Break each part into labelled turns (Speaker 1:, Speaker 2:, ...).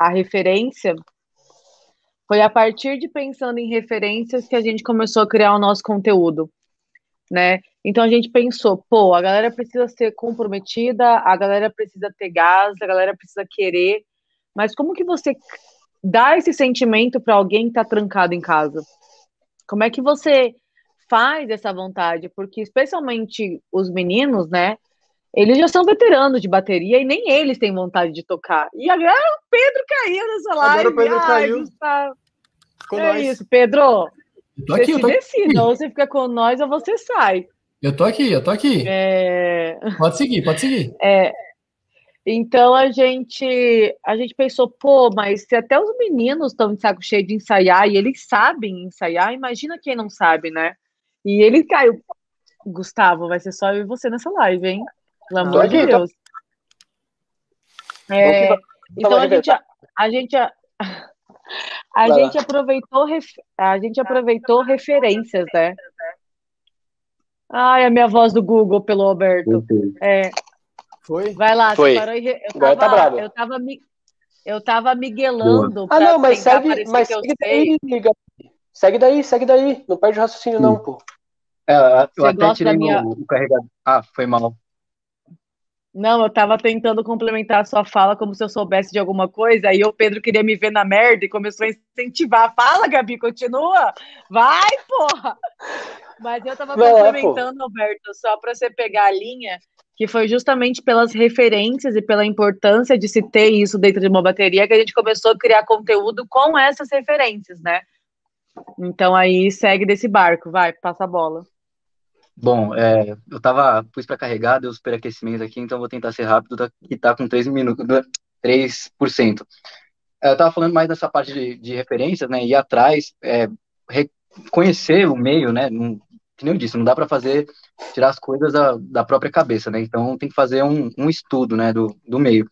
Speaker 1: a referência, foi a partir de pensando em referências que a gente começou a criar o nosso conteúdo, né? Então a gente pensou, pô, a galera precisa ser comprometida, a galera precisa ter gás, a galera precisa querer, mas como que você dá esse sentimento para alguém que está trancado em casa? Como é que você faz essa vontade? Porque especialmente os meninos, né? Eles já são veteranos de bateria e nem eles têm vontade de tocar. E agora o Pedro caiu nessa live.
Speaker 2: Agora o Pedro Ai, caiu. Gustavo.
Speaker 1: é nós. isso, Pedro. Tô aqui, você tô aqui. ou você fica com nós ou você sai.
Speaker 3: Eu tô aqui, eu tô aqui.
Speaker 1: É...
Speaker 3: Pode seguir, pode seguir.
Speaker 1: É... Então a gente a gente pensou, pô, mas se até os meninos estão de saco cheio de ensaiar e eles sabem ensaiar, imagina quem não sabe, né? E ele caiu. Gustavo, vai ser só eu e você nessa live, hein? Pelo amor de Deus. É, então a gente, a, gente, a, a gente aproveitou, a gente aproveitou referências, né? Ai, a minha voz do Google pelo Alberto. É,
Speaker 2: Foi?
Speaker 1: Vai lá,
Speaker 4: Foi.
Speaker 1: Parou, eu, tava, tá bravo. eu tava me, eu tava miguelando.
Speaker 4: Ah, não, mas segue, mas segue daí, segue daí, segue daí. Não perde o raciocínio, Sim. não, pô.
Speaker 3: É, eu Você até tirei minha... o, o carregador. Ah, foi mal.
Speaker 1: Não, eu estava tentando complementar a sua fala como se eu soubesse de alguma coisa, aí o Pedro queria me ver na merda e começou a incentivar. Fala, Gabi, continua! Vai, porra! Mas eu estava é, complementando, é, Alberto, só para você pegar a linha, que foi justamente pelas referências e pela importância de se ter isso dentro de uma bateria que a gente começou a criar conteúdo com essas referências, né? Então aí segue desse barco, vai, passa a bola.
Speaker 3: Bom, é, eu tava, pus para carregar, deu superaquecimento aqui, então vou tentar ser rápido, tá, que tá com 3 minutos, 3%. É, eu tava falando mais dessa parte de, de referências, né, ir atrás, é, reconhecer o meio, né, não, que nem eu disse, não dá para fazer, tirar as coisas da, da própria cabeça, né, então tem que fazer um, um estudo, né, do, do meio.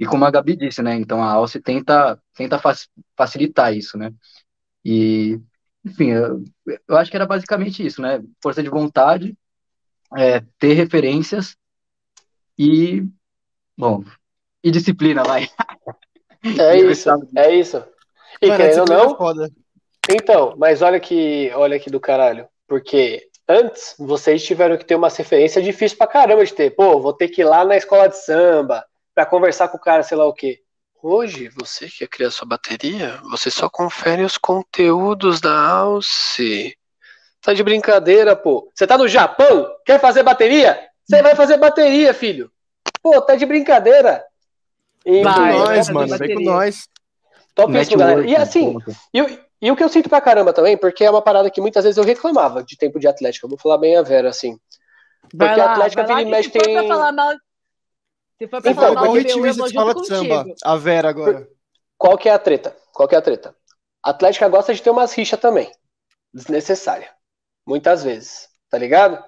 Speaker 3: E como a Gabi disse, né, então a Alce tenta, tenta facilitar isso, né, e enfim, eu, eu, acho que era basicamente isso, né? Força de vontade, é, ter referências e, bom, e disciplina, vai.
Speaker 4: É isso, é isso. E Mano, querendo ou não. É então, mas olha que, olha que do caralho. Porque antes vocês tiveram que ter uma referência difícil pra caramba de ter. Pô, vou ter que ir lá na escola de samba pra conversar com o cara, sei lá o quê. Hoje, você que quer criar sua bateria, você só confere os conteúdos da Alce. Tá de brincadeira, pô. Você tá no Japão? Quer fazer bateria? Você vai fazer bateria, filho. Pô, tá de brincadeira.
Speaker 2: Vem com nós, mano. Vem com nós.
Speaker 4: Topíssimo, galera. E assim, e, e, o que eu sinto pra caramba também, porque é uma parada que muitas vezes eu reclamava de tempo de Atlética. Eu vou falar bem a Vera, assim. Porque a Atlética vira e mexe tem. Pra falar mal
Speaker 2: se for pra então, falar igual ritmista de escola de samba. A Vera agora.
Speaker 4: Qual que é a treta? Qual que é a treta? A Atlética gosta de ter umas rixas também. Desnecessária. Muitas vezes. Tá ligado?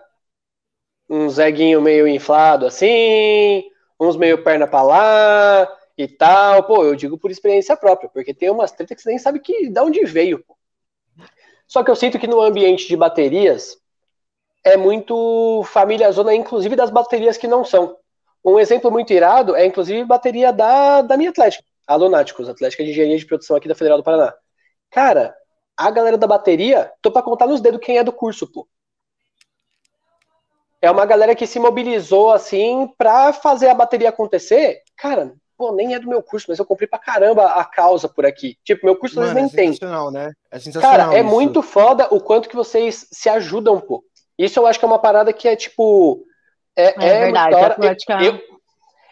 Speaker 4: Um zeguinho meio inflado assim, uns meio perna pra lá e tal. Pô, eu digo por experiência própria, porque tem umas tretas que você nem sabe que, de onde veio. Pô. Só que eu sinto que no ambiente de baterias é muito família zona, inclusive das baterias que não são. Um exemplo muito irado é, inclusive, bateria da, da minha Atlética, a Lunáticos, Atlética de Engenharia de Produção aqui da Federal do Paraná. Cara, a galera da bateria, tô pra contar nos dedos quem é do curso, pô. É uma galera que se mobilizou, assim, pra fazer a bateria acontecer. Cara, pô, nem é do meu curso, mas eu comprei pra caramba a causa por aqui. Tipo, meu curso Mano, nem é tem.
Speaker 2: Né? É sensacional,
Speaker 4: Cara, é isso. muito foda o quanto que vocês se ajudam, pô. Isso eu acho que é uma parada que é, tipo, é, é, é verdade, Atlética... eu,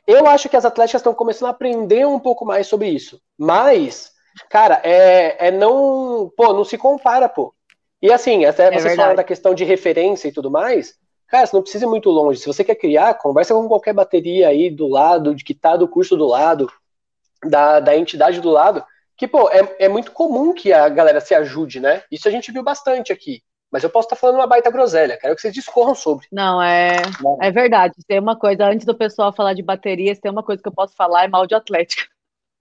Speaker 4: eu acho que as atléticas estão começando a aprender um pouco mais sobre isso. Mas, cara, é, é não. Pô, não se compara, pô. E assim, até é vocês falaram da questão de referência e tudo mais. Cara, você não precisa ir muito longe. Se você quer criar, conversa com qualquer bateria aí do lado, de que tá do curso do lado, da, da entidade do lado. Que, pô, é, é muito comum que a galera se ajude, né? Isso a gente viu bastante aqui. Mas eu posso estar falando uma baita groselha, quero que vocês discorram sobre.
Speaker 1: Não, é, é verdade. Tem uma coisa, antes do pessoal falar de baterias, tem uma coisa que eu posso falar, é mal de atlética.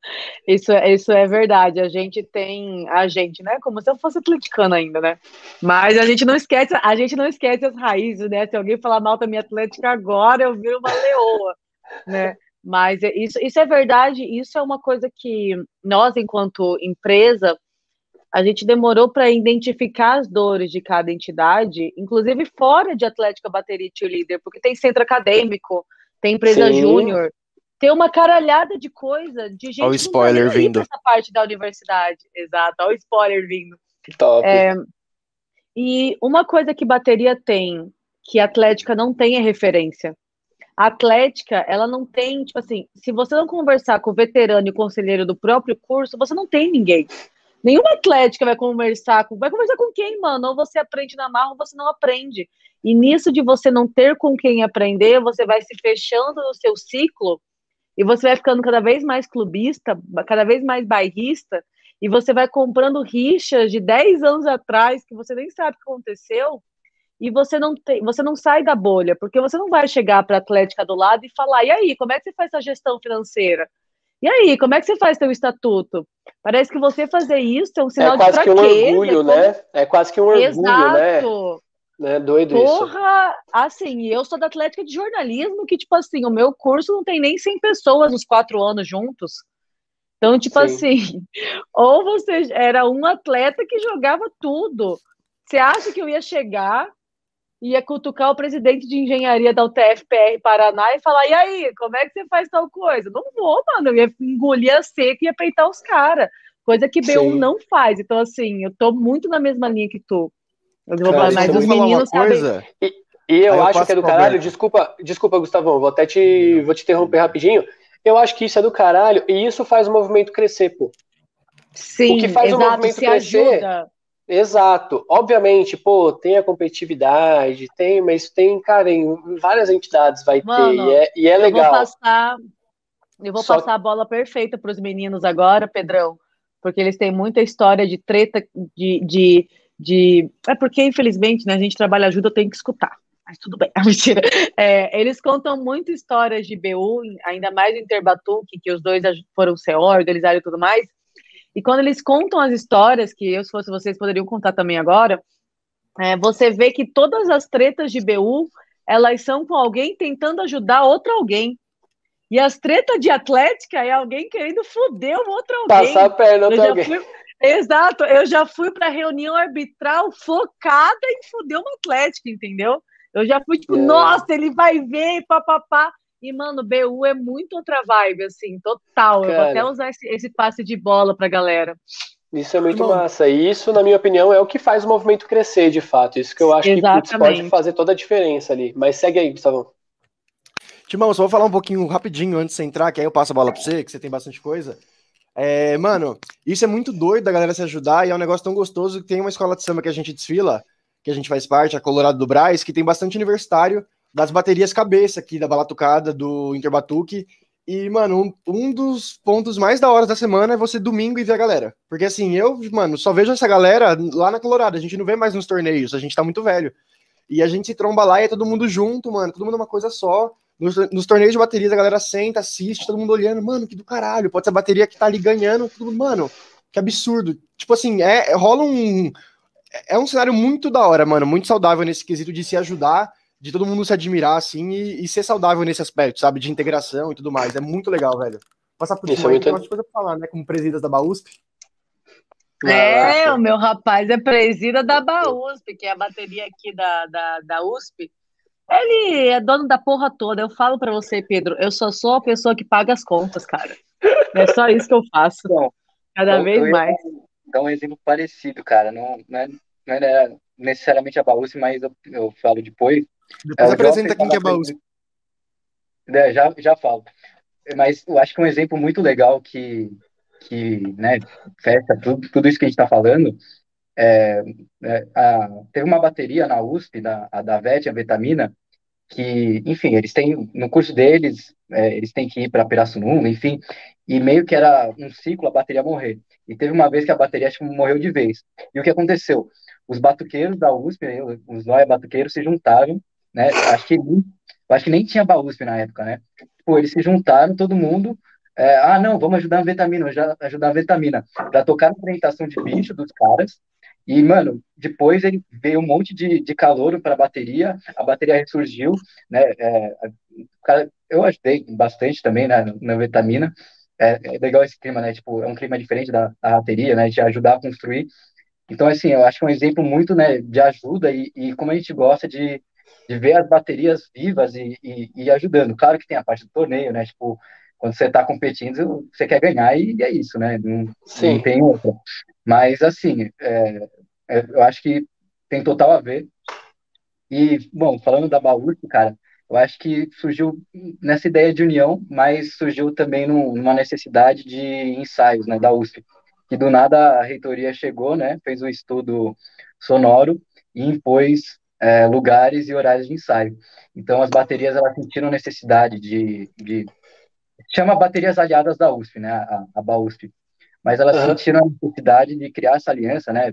Speaker 1: Isso, é, isso é verdade. A gente tem. A gente, né? Como se eu fosse atleticana ainda, né? Mas a gente não esquece, a gente não esquece as raízes, né? Se alguém falar mal da minha atlética agora, eu viro uma leoa, né? Mas é, isso, isso é verdade, isso é uma coisa que nós, enquanto empresa, a gente demorou para identificar as dores de cada entidade, inclusive fora de Atlética Bateria e Líder, porque tem centro acadêmico, tem empresa júnior, tem uma caralhada de coisa de gente
Speaker 2: olha o spoiler vindo
Speaker 1: essa parte da universidade, exato, olha o spoiler vindo.
Speaker 4: Top.
Speaker 1: É, e uma coisa que bateria tem, que a Atlética não tem é referência. A Atlética, ela não tem, tipo assim, se você não conversar com o veterano e o conselheiro do próprio curso, você não tem ninguém. Nenhuma Atlética vai conversar com. Vai conversar com quem, mano? Ou você aprende na marra ou você não aprende. E nisso de você não ter com quem aprender, você vai se fechando no seu ciclo e você vai ficando cada vez mais clubista, cada vez mais bairrista, e você vai comprando rixas de 10 anos atrás que você nem sabe o que aconteceu, e você não tem, você não sai da bolha, porque você não vai chegar para a Atlética do lado e falar: "E aí, como é que você faz essa gestão financeira?" E aí, como é que você faz seu estatuto? Parece que você fazer isso é um sinal
Speaker 4: é quase
Speaker 1: de
Speaker 4: fraqueza. Que um orgulho, né? É quase que um orgulho, né?
Speaker 1: Exato.
Speaker 4: né? Doido
Speaker 1: Porra,
Speaker 4: isso.
Speaker 1: assim, eu sou da Atlética de Jornalismo, que, tipo assim, o meu curso não tem nem 100 pessoas nos quatro anos juntos. Então, tipo Sim. assim, ou você era um atleta que jogava tudo. Você acha que eu ia chegar ia cutucar o presidente de engenharia da UTFPR Paraná e falar: e aí, como é que você faz tal coisa? Não vou, mano, eu ia engolir a seca e ia peitar os caras. Coisa que B1 Sim. não faz. Então, assim, eu tô muito na mesma linha que tu. Eu vou falar, mas os meninos sabem.
Speaker 4: E, e eu, eu acho que é do caralho, desculpa, desculpa, Gustavão, vou até te, vou te interromper rapidinho. Eu acho que isso é do caralho e isso faz o movimento crescer, pô.
Speaker 1: Sim,
Speaker 4: o que faz
Speaker 1: exato,
Speaker 4: o movimento crescer
Speaker 1: ajuda.
Speaker 4: Exato. Obviamente, pô, tem a competitividade, tem, mas tem, cara, em várias entidades vai Mano, ter, e é, e é legal.
Speaker 1: Eu vou passar, eu vou Só... passar a bola perfeita para os meninos agora, Pedrão, porque eles têm muita história de treta, de, de, de... É porque, infelizmente, né, a gente trabalha ajuda, eu tenho que escutar. Mas tudo bem, mentira. É, eles contam muito histórias de BU, ainda mais o Interbatuque, que os dois foram CO, organizaram e tudo mais, e quando eles contam as histórias, que eu, se fosse vocês, poderiam contar também agora, é, você vê que todas as tretas de BU, elas são com alguém tentando ajudar outro alguém. E as tretas de Atlética é alguém querendo foder o outro alguém.
Speaker 4: Passar a perna de alguém.
Speaker 1: Fui... Exato, eu já fui para reunião arbitral focada em foder uma Atlética, entendeu? Eu já fui tipo, é. nossa, ele vai ver, papapá. E, mano, BU é muito outra vibe, assim, total. Cara, eu vou até usar esse, esse passe de bola pra galera.
Speaker 4: Isso é muito Bom, massa. E isso, na minha opinião, é o que faz o movimento crescer, de fato. Isso que eu acho exatamente. que pode fazer toda a diferença ali. Mas segue aí, Gustavo.
Speaker 2: Timão, só vou falar um pouquinho rapidinho antes de você entrar, que aí eu passo a bola pra você, que você tem bastante coisa. É, mano, isso é muito doido da galera se ajudar e é um negócio tão gostoso que tem uma escola de samba que a gente desfila, que a gente faz parte, a Colorado do Braz, que tem bastante universitário das baterias cabeça aqui da Balatucada, do Interbatuque. E, mano, um, um, dos pontos mais da hora da semana é você domingo e ver a galera. Porque assim, eu, mano, só vejo essa galera lá na Colorado. A gente não vê mais nos torneios, a gente tá muito velho. E a gente se tromba lá e é todo mundo junto, mano, todo mundo é uma coisa só. Nos, nos torneios de baterias a galera senta, assiste, todo mundo olhando, mano, que do caralho. Pode ser a bateria que tá ali ganhando, tudo, mano, que absurdo. Tipo assim, é, rola um. É um cenário muito da hora, mano, muito saudável nesse quesito de se ajudar de todo mundo se admirar, assim, e, e, ser saudável nesse aspecto, sabe? De integração e tudo mais. É muito legal, velho. Passar por isso, é tem umas coisas pra falar, né? Como presidas da BAUSP.
Speaker 1: É, o meu rapaz é presida da BAUSP, que é a bateria aqui da, da, da USP. Ele é dono da porra toda. Eu falo para você, Pedro, eu só sou a pessoa que paga as contas, cara. É só isso que eu faço. Cada vez mais.
Speaker 3: Dar um exemplo parecido, cara. Não, não, é, não é necessariamente a BAUSP, mas eu, eu falo depois.
Speaker 2: Depois é, apresenta quem que é Baús.
Speaker 3: É, já, já falo. Mas eu acho que um exemplo muito legal que, que né, fecha tudo, tudo isso que a gente está falando é, é a, teve uma bateria na USP, da, a da VET, a Vitamina, que, enfim, eles têm, no curso deles, é, eles têm que ir para Pirassununga, enfim, e meio que era um ciclo a bateria morrer. E teve uma vez que a bateria acho morreu de vez. E o que aconteceu? Os batuqueiros da USP, os Noia batuqueiros, se juntaram né? Acho que, acho que nem tinha Bausp na época, né? Pô, eles se juntaram, todo mundo. É, ah, não, vamos ajudar a vitamina, ajudar a vitamina, para tocar na apresentação de bicho dos caras. E, mano, depois ele veio um monte de, de calor para a bateria, a bateria ressurgiu, né? É, eu ajudei bastante também né, na vitamina. É, é, legal esse clima, né? Tipo, é um clima diferente da, da bateria, né? De ajudar a construir. Então, assim, eu acho que é um exemplo muito, né, de ajuda e, e como a gente gosta de, de ver as baterias vivas e, e, e, ajudando. Claro que tem a parte do torneio, né? Tipo, quando você está competindo, você quer ganhar e é isso, né? Não, não tem outra. Mas, assim, é, é, eu acho que tem total a ver. E, bom, falando da Baúrcio, cara, eu acho que surgiu nessa ideia de união, mas surgiu também numa necessidade de ensaios, né, da USP. Que do nada a reitoria chegou, né, fez um estudo sonoro e impôs é, lugares e horários de ensaio. Então as baterias elas sentiram necessidade de, de chama baterias aliadas da USP, né, a, a BAUSP, mas elas uhum. sentiram a necessidade de criar essa aliança, né,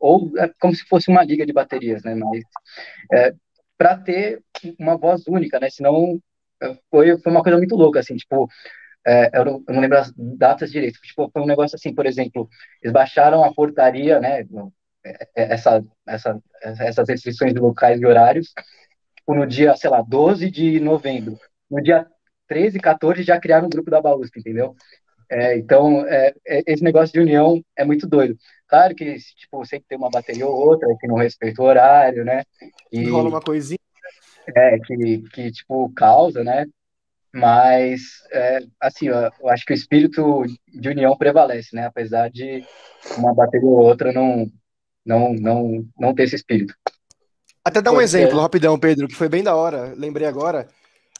Speaker 3: ou é como se fosse uma liga de baterias, né, mas é, para ter uma voz única, né? Senão eh, foi, foi uma coisa muito louca, assim, tipo, é, eu, não, eu, não, lembro as datas direito, tipo, foi um negócio assim, por exemplo, eles baixaram a portaria, né? Essa, essa, essas restrições de locais e horários, tipo, no dia, sei lá, 12 de novembro. No dia 13, 14 já criaram um grupo da Bausca, entendeu? É, então, é, é, esse negócio de união é muito doido. Claro que, tipo, sempre tem uma bateria ou outra que não respeita o horário, né?
Speaker 2: E rola uma coisinha.
Speaker 3: É, que, que tipo, causa, né? Mas, é, assim, eu, eu acho que o espírito de união prevalece, né? Apesar de uma bateria ou outra não, não, não, não ter esse espírito.
Speaker 2: Até dar um exemplo, rapidão, Pedro, que foi bem da hora, lembrei agora.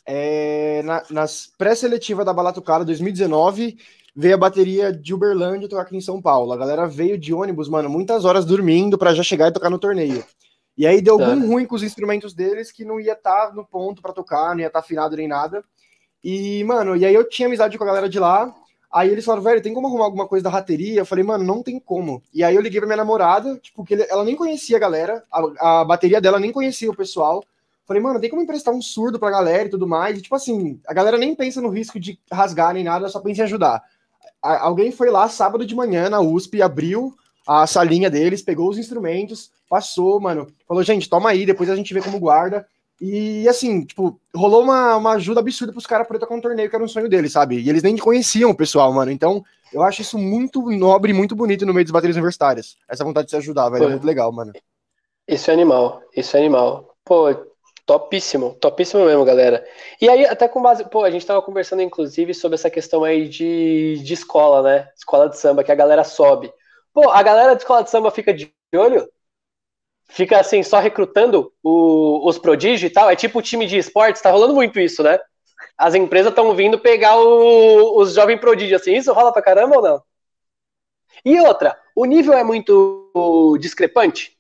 Speaker 2: É, na, nas pré-seletiva da Balatucara 2019, veio a bateria de Uberlândia tocar aqui em São Paulo. A galera veio de ônibus, mano, muitas horas dormindo para já chegar e tocar no torneio. E aí deu algum tá. ruim com os instrumentos deles que não ia estar tá no ponto para tocar, não ia estar tá afinado nem nada. E, mano, e aí eu tinha amizade com a galera de lá. Aí eles falaram, velho, tem como arrumar alguma coisa da rateria? Eu falei, mano, não tem como. E aí eu liguei pra minha namorada, tipo, que ela nem conhecia a galera, a, a bateria dela nem conhecia o pessoal. Falei, mano, tem como emprestar um surdo pra galera e tudo mais. E, tipo assim, a galera nem pensa no risco de rasgar nem nada, só pensa em ajudar. A, alguém foi lá sábado de manhã na USP, abriu a salinha deles, pegou os instrumentos, passou, mano. Falou, gente, toma aí, depois a gente vê como guarda. E assim, tipo, rolou uma, uma ajuda absurda pros caras poder tocar um torneio que era um sonho deles, sabe? E eles nem conheciam o pessoal, mano. Então, eu acho isso muito nobre e muito bonito no meio das baterias universitárias. Essa vontade de se ajudar, velho. É muito legal, mano.
Speaker 4: Isso é animal, isso é animal. Pô, Topíssimo, topíssimo mesmo, galera. E aí, até com base. Pô, a gente tava conversando, inclusive, sobre essa questão aí de, de escola, né? Escola de samba, que a galera sobe. Pô, a galera de escola de samba fica de olho? Fica assim, só recrutando o, os prodígios e tal? É tipo o time de esportes, tá rolando muito isso, né? As empresas estão vindo pegar o, os jovens prodígios, assim, isso rola pra caramba ou não? E outra, o nível é muito discrepante?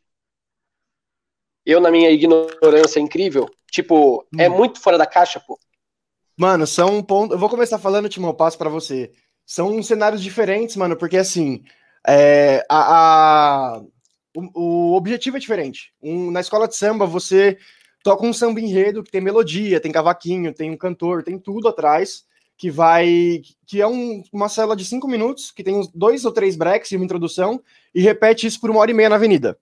Speaker 4: eu, na minha ignorância incrível, tipo, hum. é muito fora da caixa, pô.
Speaker 2: Mano, são pontos. Eu vou começar falando, Timo, eu passo para você. São cenários diferentes, mano, porque assim, é, a, a o, o, objetivo é diferente. Um, na escola de samba, você toca um samba enredo que tem melodia, tem cavaquinho, tem um cantor, tem tudo atrás, que vai. que é um, uma cela de cinco minutos, que tem dois ou três breaks e uma introdução, e repete isso por uma hora e meia na avenida.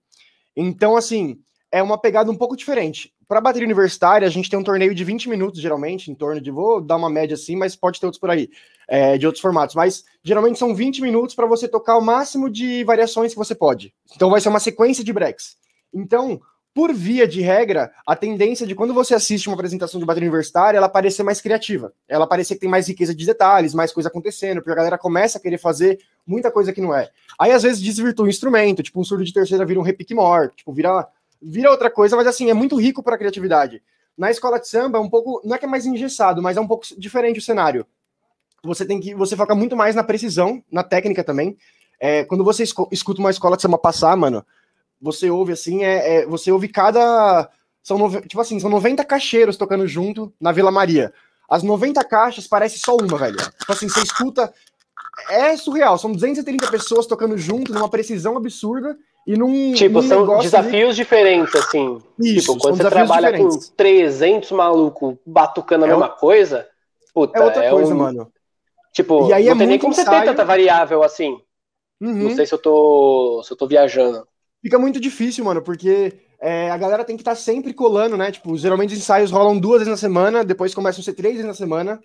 Speaker 2: Então, assim, é uma pegada um pouco diferente. Para bateria universitária, a gente tem um torneio de 20 minutos, geralmente, em torno de. Vou dar uma média assim, mas pode ter outros por aí, é, de outros formatos. Mas geralmente são 20 minutos para você tocar o máximo de variações que você pode. Então vai ser uma sequência de breaks. Então, por via de regra, a tendência de quando você assiste uma apresentação de bateria universitária, ela parecer mais criativa. Ela parecer que tem mais riqueza de detalhes, mais coisa acontecendo, porque a galera começa a querer fazer muita coisa que não é. Aí às vezes desvirtua o instrumento, tipo um surdo de terceira vira um repique maior, tipo, vira vira outra coisa, mas assim, é muito rico para a criatividade. Na escola de samba é um pouco, não é que é mais engessado, mas é um pouco diferente o cenário. Você tem que, você foca muito mais na precisão, na técnica também. É, quando você escuta uma escola de samba passar, mano, você ouve assim, é, é você ouve cada são tipo assim, são 90 cacheiros tocando junto na Vila Maria. As 90 caixas parece só uma, velho. Tipo assim, você escuta é surreal, são 230 pessoas tocando junto numa precisão absurda e num.
Speaker 4: Tipo,
Speaker 2: num
Speaker 4: são desafios de... diferentes, assim.
Speaker 2: Isso,
Speaker 4: tipo, quando você trabalha diferentes. com 300 malucos batucando a é mesma o... coisa. Puta,
Speaker 2: é outra é coisa, um... mano.
Speaker 4: Tipo,
Speaker 2: e aí
Speaker 4: não
Speaker 2: é
Speaker 4: tem nem como ensaio... você ter tanta variável assim. Uhum. Não sei se eu tô, se eu tô viajando.
Speaker 2: fica muito difícil, mano, porque é, a galera tem que estar tá sempre colando, né? Tipo, geralmente os ensaios rolam duas vezes na semana, depois começam a ser três vezes na semana,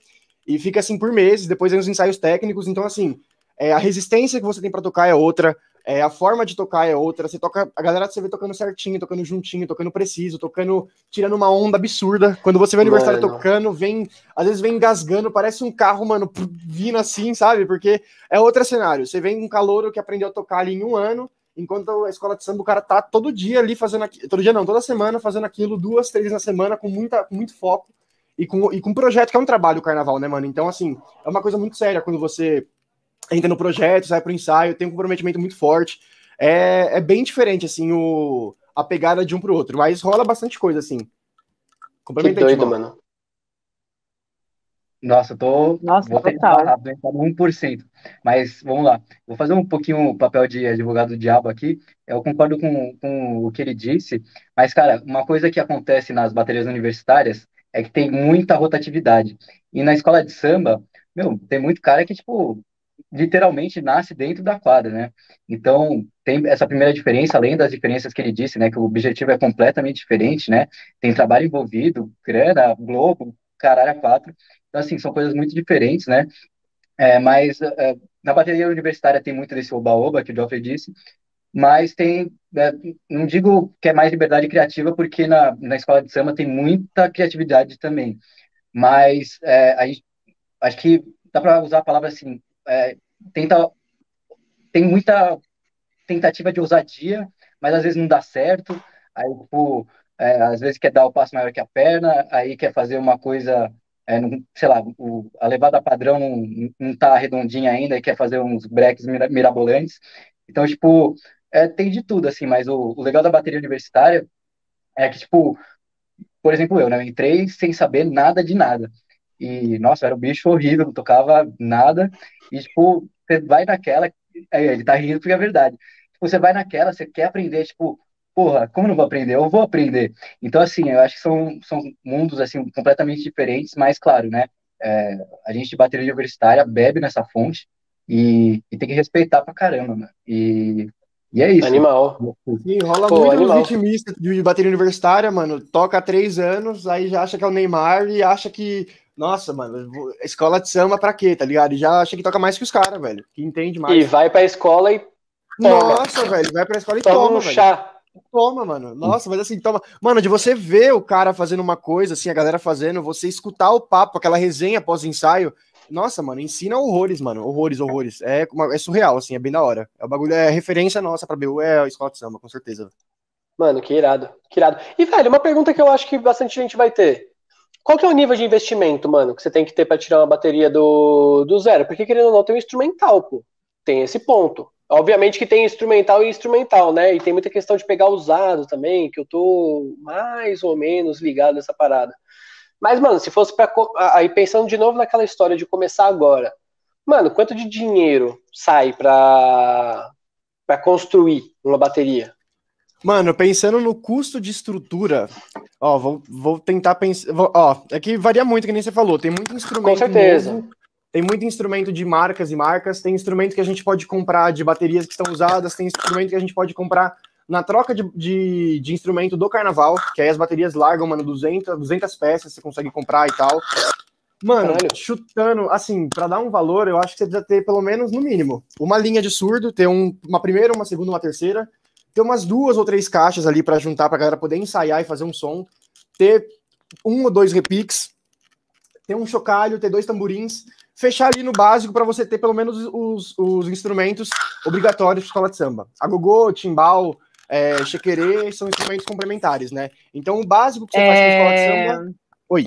Speaker 2: e fica assim por meses, depois vem os ensaios técnicos, então assim, é, a resistência que você tem para tocar é outra, é, a forma de tocar é outra, você toca, a galera você vê tocando certinho, tocando juntinho, tocando preciso, tocando, tirando uma onda absurda. Quando você vê o aniversário mano. tocando, vem, às vezes vem engasgando, parece um carro, mano, vindo assim, sabe? Porque é outro cenário. Você vem um calouro que aprendeu a tocar ali em um ano, enquanto a escola de samba, o cara tá todo dia ali fazendo aquilo, todo dia não, toda semana fazendo aquilo, duas, três na semana, com, muita, com muito foco e com, e com um projeto que é um trabalho o carnaval, né, mano? Então, assim, é uma coisa muito séria quando você entra no projeto, sai pro ensaio, tem um comprometimento muito forte. É, é bem diferente, assim, o, a pegada de um pro outro, mas rola bastante coisa, assim.
Speaker 4: Que doido, mano.
Speaker 3: Nossa, eu tô.
Speaker 1: Nossa, vou total.
Speaker 3: rápido, tá no 1%. Mas vamos lá. Vou fazer um pouquinho o papel de advogado do diabo aqui. Eu concordo com, com o que ele disse, mas, cara, uma coisa que acontece nas baterias universitárias é que tem muita rotatividade. E na escola de samba, meu, tem muito cara que, tipo, literalmente nasce dentro da quadra, né? Então, tem essa primeira diferença, além das diferenças que ele disse, né, que o objetivo é completamente diferente, né? Tem trabalho envolvido, grana, Globo, caralho, quatro. Então, assim, são coisas muito diferentes, né? É, mas é, na bateria universitária tem muito desse oba-oba que o Geoffrey disse, mas tem, é, não digo que é mais liberdade criativa, porque na, na escola de samba tem muita criatividade também, mas é, aí, acho que dá para usar a palavra assim, é, tenta, tem muita tentativa de ousadia, mas às vezes não dá certo, aí, tipo, é, às vezes quer dar o passo maior que a perna, aí quer fazer uma coisa é, não, sei lá, o, a levada padrão não, não tá redondinha ainda e quer fazer uns breaks mirabolantes. Então, tipo, é, tem de tudo, assim, mas o, o, legal da bateria universitária é que, tipo, por exemplo, eu, né, eu entrei sem saber nada de nada. E, nossa, era um bicho horrível, não tocava nada. E, tipo, você vai naquela, é, ele tá rindo porque é verdade. Tipo, você vai naquela, você quer aprender, tipo, porra, como não vou aprender? Eu vou aprender. Então, assim, eu acho que são, são mundos, assim, completamente diferentes, mas, claro, né, é, a gente de bateria universitária bebe nessa fonte e, e, tem que respeitar pra caramba, né? E, e é isso.
Speaker 4: Animal.
Speaker 2: Sim, rola Pô, muito animal. ritmista de bateria universitária, mano, toca há três anos, aí já acha que é o Neymar e acha que nossa, mano, escola de samba pra quê, tá ligado? E já acha que toca mais que os caras, velho. Que entende mais.
Speaker 4: E vai pra escola e.
Speaker 2: Toma. Nossa, velho, vai pra escola e
Speaker 4: toma, toma um velho. chá.
Speaker 2: Toma, mano. Nossa, mas assim, toma. Mano, de você ver o cara fazendo uma coisa, assim, a galera fazendo, você escutar o papo, aquela resenha pós-ensaio. Nossa, mano, ensina horrores, mano. Horrores, horrores. É, é surreal, assim, é bem da hora. É o bagulho, é referência nossa pra BU, é a escola de samba, com certeza.
Speaker 4: Mano, que irado, que irado. E, velho, uma pergunta que eu acho que bastante gente vai ter. Qual que é o nível de investimento, mano, que você tem que ter para tirar uma bateria do, do zero? Porque, querendo ou não, tem um instrumental, pô. Tem esse ponto. Obviamente que tem instrumental e instrumental, né? E tem muita questão de pegar usado também, que eu tô mais ou menos ligado nessa parada. Mas, mano, se fosse para aí pensando de novo naquela história de começar agora, mano, quanto de dinheiro sai para para construir uma bateria?
Speaker 2: Mano, pensando no custo de estrutura, ó, vou, vou tentar pensar, ó, é que varia muito, que nem você falou, tem muito instrumento
Speaker 4: Com certeza. Novo,
Speaker 2: tem muito instrumento de marcas e marcas, tem instrumento que a gente pode comprar de baterias que estão usadas, tem instrumento que a gente pode comprar na troca de, de, de instrumento do carnaval, que aí as baterias largam, mano, 200, 200 peças, você consegue comprar e tal. Mano, Caralho. chutando, assim, para dar um valor, eu acho que você precisa ter pelo menos, no mínimo, uma linha de surdo, ter um, uma primeira, uma segunda, uma terceira, ter umas duas ou três caixas ali para juntar pra galera poder ensaiar e fazer um som, ter um ou dois repiques, ter um chocalho, ter dois tamborins, fechar ali no básico para você ter pelo menos os, os instrumentos obrigatórios para escola de samba. Agogô, timbal, é, chequerê são instrumentos complementares, né? Então o básico que você é... faz com escola de é, samba. Oi.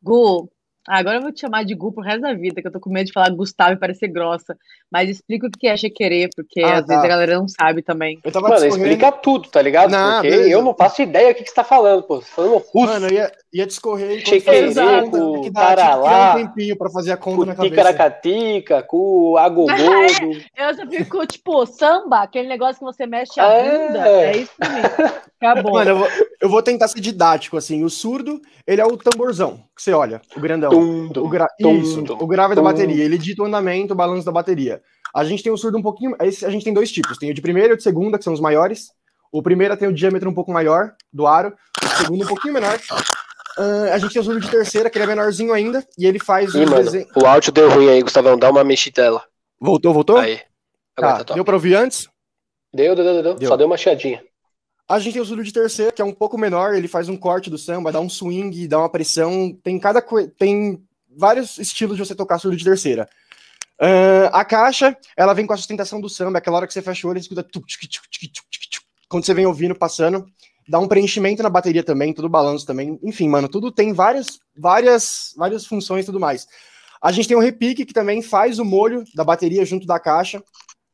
Speaker 1: Gu, ah, agora eu vou te chamar de Gu pro resto da vida, que eu tô com medo de falar Gustavo e parecer grossa. Mas explica o que é querer, porque ah, às tá. vezes a galera não sabe também.
Speaker 4: Eu tava Mano, explica tudo, tá ligado? Não, porque beleza. eu não faço ideia do que, que você tá falando, pô. Você tá falando russo.
Speaker 2: Mano, eu ia, ia discorrer
Speaker 4: enquanto com Taralá,
Speaker 2: um tempinho pra fazer a conta na cabeça.
Speaker 4: Ticaracatica, com agogô.
Speaker 1: é, eu já fico, tipo, samba, aquele negócio que você mexe a é. bunda. É isso mesmo. Acabou.
Speaker 2: Mano, eu vou, eu vou tentar ser didático, assim. O surdo, ele é o tamborzão, que você olha, o grandão. Tum, o gra... tum, Isso, tum, o grave da bateria. Ele dita o andamento, o balanço da bateria. A gente tem o surdo um pouquinho. A gente tem dois tipos: tem o de primeira e o de segunda, que são os maiores. O primeiro tem o diâmetro um pouco maior do aro, o segundo um pouquinho menor. Uh, a gente tem o surdo de terceira, que ele é menorzinho ainda, e ele faz
Speaker 4: Ih, mano, desenho... o áudio deu ruim aí, Gustavão, dá uma mexidela.
Speaker 2: Voltou, voltou?
Speaker 4: Aí.
Speaker 2: Agora tá, tá deu pra ouvir antes?
Speaker 4: Deu, deu, deu, deu, deu. Só deu uma chiadinha.
Speaker 2: A gente tem o surdo de terceira, que é um pouco menor, ele faz um corte do samba, dá um swing, dá uma pressão, tem cada coisa, tem vários estilos de você tocar surdo de terceira. Uh, a caixa, ela vem com a sustentação do samba, aquela hora que você fecha o olho, você escuta quando você vem ouvindo, passando, dá um preenchimento na bateria também, tudo balanço também, enfim, mano, tudo tem várias, várias, várias funções e tudo mais. A gente tem o repique, que também faz o molho da bateria junto da caixa.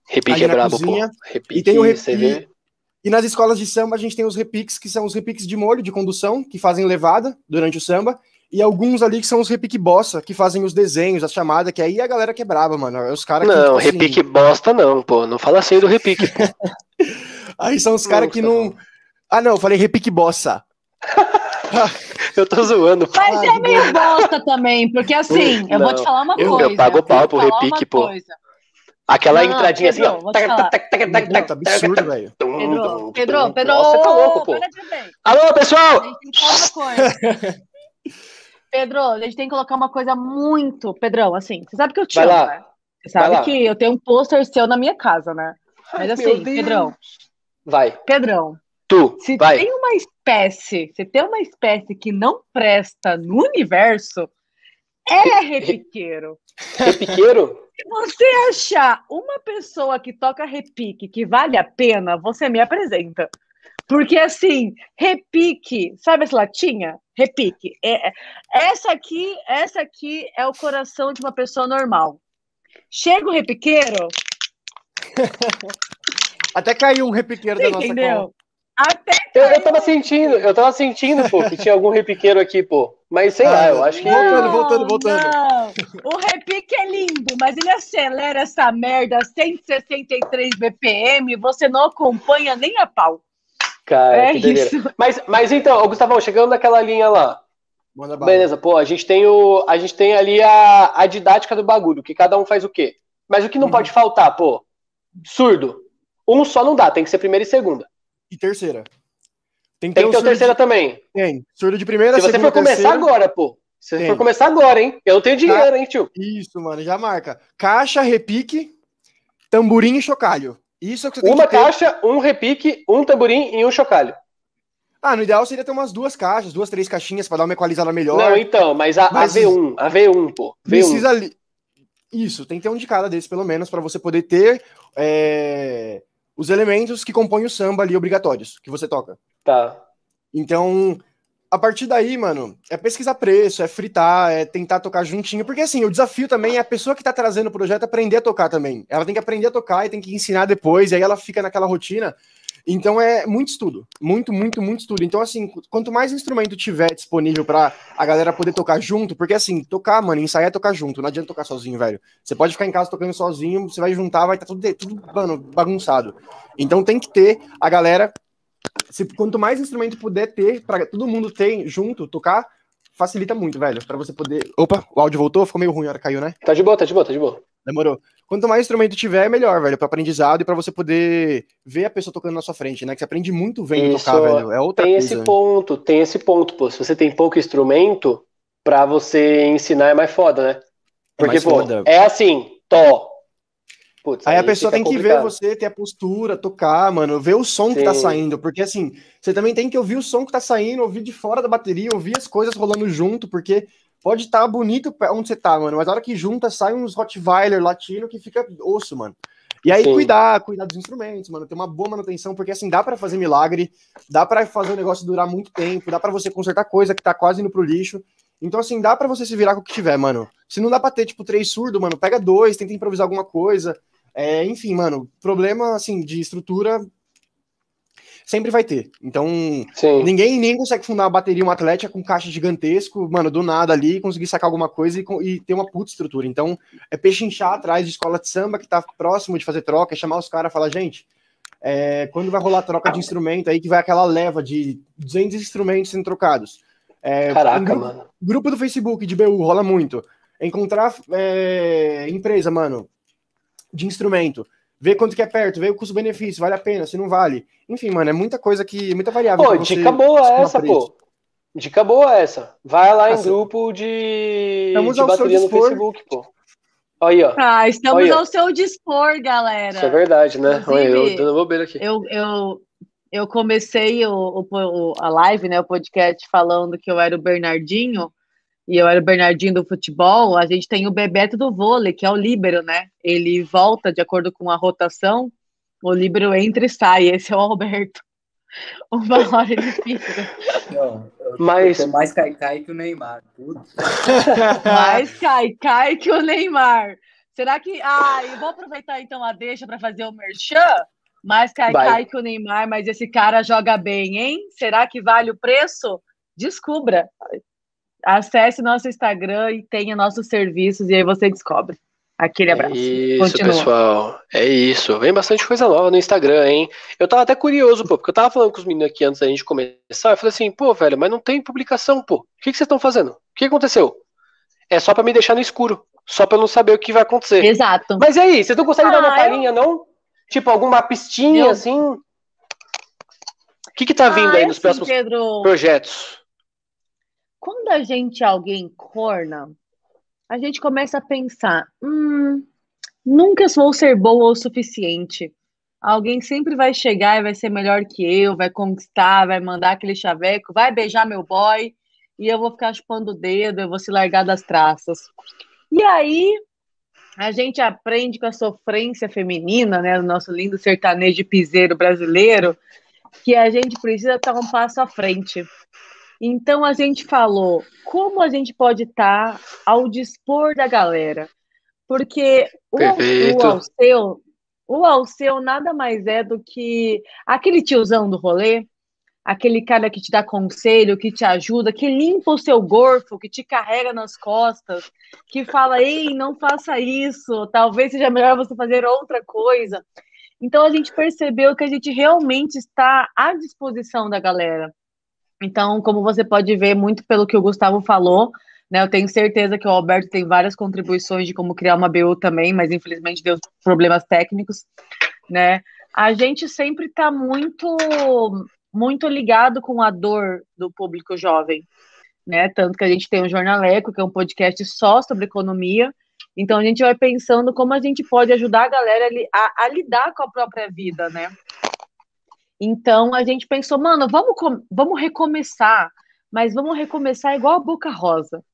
Speaker 4: Repique é brabo, cozinha. pô.
Speaker 2: Repique, e tem o repique. E nas escolas de samba a gente tem os repiques, que são os repiques de molho, de condução, que fazem levada durante o samba e alguns ali que são os repique bosta, que fazem os desenhos, a chamada, que aí a galera que é braba, mano. É os caras
Speaker 4: Não, que, tipo, assim, repique assim... bosta não, pô. Não fala assim do repique.
Speaker 2: aí são os caras que não. Ah, não, eu falei repique bossa.
Speaker 4: eu tô zoando.
Speaker 1: Mas é meio bosta também, porque assim, eu não, vou te falar uma
Speaker 4: eu,
Speaker 1: coisa.
Speaker 4: Eu pago pau pro repique, pô. Coisa. Aquela não, entradinha Pedro, assim, ó.
Speaker 2: Tá absurdo,
Speaker 1: velho. Pedro, Pedro, Pedro.
Speaker 4: Nossa, tá louco, pô. Alô, pessoal!
Speaker 1: Pedro, a gente tem que colocar uma coisa muito. Pedrão, assim, você sabe que eu te Vai amo, lá. né? Você sabe que eu tenho um pôster seu na minha casa, né? Mas assim, Pedrão.
Speaker 4: Vai.
Speaker 1: Pedrão.
Speaker 4: Tu,
Speaker 1: se
Speaker 4: vai.
Speaker 1: tem uma espécie, se tem uma espécie que não presta no universo, é repiqueiro.
Speaker 4: Repiqueiro?
Speaker 1: Se você achar uma pessoa que toca repique que vale a pena, você me apresenta. Porque assim, repique, sabe essa latinha? Repique. É, é, essa aqui, essa aqui é o coração de uma pessoa normal. Chega o repiqueiro.
Speaker 2: Até caiu um repiqueiro Você da nossa entendeu?
Speaker 1: Até
Speaker 4: eu, eu tava sentindo, eu tava sentindo, pô, que tinha algum repiqueiro aqui, pô. Mas sei ah, lá, eu acho que.
Speaker 2: Voltando, voltando, voltando.
Speaker 1: Não. O repique é lindo, mas ele acelera essa merda a 163 BPM, você não acompanha nem a pau.
Speaker 4: Cara, é que isso. Mas, mas então, Gustavão, chegando naquela linha lá. Beleza, pô, a gente tem o. A gente tem ali a, a didática do bagulho, que cada um faz o quê. Mas o que não uhum. pode faltar, pô? Surdo. Um só não dá, tem que ser primeira e segunda.
Speaker 2: E terceira.
Speaker 4: Tem que ter, tem que ter o terceira de... também.
Speaker 2: Tem. Surdo de primeira,
Speaker 4: Se você for começar terceira... agora, pô. Se você for começar agora, hein? Eu não tenho dinheiro, hein, tio?
Speaker 2: Isso, mano, já marca. Caixa, repique, tamborim e chocalho. Isso é o que
Speaker 4: você tem Uma que ter. caixa, um repique, um tamborim e um chocalho.
Speaker 2: Ah, no ideal seria ter umas duas caixas, duas, três caixinhas para dar uma equalizada melhor.
Speaker 4: Não, então, mas a, mas a V1, a V1, pô. V1.
Speaker 2: Precisa ali. Isso, tem que ter um de cada desse, pelo menos, para você poder ter é... os elementos que compõem o samba ali obrigatórios que você toca.
Speaker 4: Tá.
Speaker 2: Então, a partir daí, mano, é pesquisar preço, é fritar, é tentar tocar juntinho, porque assim, o desafio também é a pessoa que tá trazendo o projeto aprender a tocar também. Ela tem que aprender a tocar e tem que ensinar depois, e aí ela fica naquela rotina. Então é muito estudo, muito, muito, muito estudo. Então, assim, quanto mais instrumento tiver disponível para a galera poder tocar junto, porque assim, tocar, mano, ensaiar é tocar junto, não adianta tocar sozinho, velho. Você pode ficar em casa tocando sozinho, você vai juntar, vai estar tá tudo, tudo, mano, bagunçado. Então tem que ter a galera se, quanto mais instrumento puder ter, para todo mundo ter junto, tocar, facilita muito, velho. para você poder. Opa, o áudio voltou? Ficou meio ruim, a hora caiu, né?
Speaker 4: Tá de boa, tá de boa, tá de boa.
Speaker 2: Demorou. Quanto mais instrumento tiver, melhor, velho, para aprendizado e para você poder ver a pessoa tocando na sua frente, né? Que você aprende muito vendo Isso, tocar, velho. É outra
Speaker 4: tem
Speaker 2: coisa.
Speaker 4: Tem esse ponto, tem esse ponto, pô. Se você tem pouco instrumento, para você ensinar é mais foda, né? Porque, é pô, foda. é assim, to,
Speaker 2: Putz, aí, aí, a pessoa tem que complicado. ver você, ter a postura, tocar, mano, ver o som Sim. que tá saindo, porque assim, você também tem que ouvir o som que tá saindo, ouvir de fora da bateria, ouvir as coisas rolando junto, porque pode estar tá bonito onde você tá, mano, mas a hora que junta, sai uns Rottweiler latino que fica osso, mano. E aí Sim. cuidar, cuidar dos instrumentos, mano, ter uma boa manutenção, porque assim, dá para fazer milagre, dá para fazer o negócio durar muito tempo, dá para você consertar coisa que tá quase indo pro lixo. Então, assim, dá para você se virar com o que tiver, mano. Se não dá pra ter, tipo, três surdos, mano, pega dois, tenta improvisar alguma coisa. É, enfim, mano, problema assim de estrutura sempre vai ter. Então, Sim. ninguém nem consegue fundar uma bateria, uma atlética com caixa gigantesco, mano, do nada ali, conseguir sacar alguma coisa e, e ter uma puta estrutura. Então, é pechinchar atrás de escola de samba que tá próximo de fazer troca, é chamar os caras e falar, gente, é, quando vai rolar troca de instrumento aí, que vai aquela leva de 200 instrumentos sendo trocados. É,
Speaker 4: Caraca,
Speaker 2: um grupo,
Speaker 4: mano.
Speaker 2: Grupo do Facebook de BU rola muito. Encontrar é, empresa, mano, de instrumento. Vê quanto que é perto, vê o custo-benefício, vale a pena, se não vale. Enfim, mano, é muita coisa que. muita variável.
Speaker 4: Pô, dica boa essa, pô. Dica boa essa. Vai lá em grupo de, de bateria no Facebook, pô. Aí, ó.
Speaker 1: Ah, estamos Olha. ao seu dispor, galera.
Speaker 4: Isso é verdade, né? Olha, eu dando bobeira aqui.
Speaker 1: Eu, eu, eu comecei o, o, a live, né, o podcast, falando que eu era o Bernardinho, e eu era o Bernardinho do futebol. A gente tem o Bebeto do vôlei, que é o líbero, né? Ele volta de acordo com a rotação, o líbero entra e sai. Esse é o Alberto. Uma hora ele fica.
Speaker 3: Não, Mas... mais cai-cai que o Neymar.
Speaker 1: mais cai-cai que o Neymar. Será que. Ah, eu vou aproveitar então a deixa para fazer o merchan. Mais cai-cai que o Neymar, mas esse cara joga bem, hein? Será que vale o preço? Descubra. Acesse nosso Instagram e tenha nossos serviços, e aí você descobre. Aquele abraço. É
Speaker 4: isso, Continua. pessoal. É isso. Vem bastante coisa nova no Instagram, hein? Eu tava até curioso, pô, porque eu tava falando com os meninos aqui antes da gente começar. Eu falei assim, pô, velho, mas não tem publicação, pô. O que, que vocês estão fazendo? O que aconteceu? É só para me deixar no escuro. Só pra eu não saber o que vai acontecer.
Speaker 1: Exato.
Speaker 4: Mas e aí, vocês não conseguem ah, dar uma palhinha, eu... não? Tipo, alguma pistinha, eu... assim? O que que tá vindo ah, aí nos assim, próximos Pedro... projetos?
Speaker 1: Quando a gente alguém corna, a gente começa a pensar: hum, nunca vou ser boa o suficiente. Alguém sempre vai chegar e vai ser melhor que eu, vai conquistar, vai mandar aquele chaveco, vai beijar meu boy e eu vou ficar chupando o dedo, eu vou se largar das traças. E aí a gente aprende com a sofrência feminina, né, do nosso lindo sertanejo piseiro brasileiro, que a gente precisa estar um passo à frente. Então a gente falou como a gente pode estar tá ao dispor da galera. Porque o, o Alceu, o Alceu nada mais é do que aquele tiozão do rolê, aquele cara que te dá conselho, que te ajuda, que limpa o seu gorfo, que te carrega nas costas, que fala, ei, não faça isso, talvez seja melhor você fazer outra coisa. Então a gente percebeu que a gente realmente está à disposição da galera. Então, como você pode ver, muito pelo que o Gustavo falou, né? Eu tenho certeza que o Alberto tem várias contribuições de como criar uma BU também, mas infelizmente deu problemas técnicos, né? A gente sempre está muito, muito ligado com a dor do público jovem, né? Tanto que a gente tem o Jornaleco, que é um podcast só sobre economia. Então a gente vai pensando como a gente pode ajudar a galera a, a lidar com a própria vida, né? Então a gente pensou, mano, vamos, vamos recomeçar, mas vamos recomeçar igual a Boca Rosa.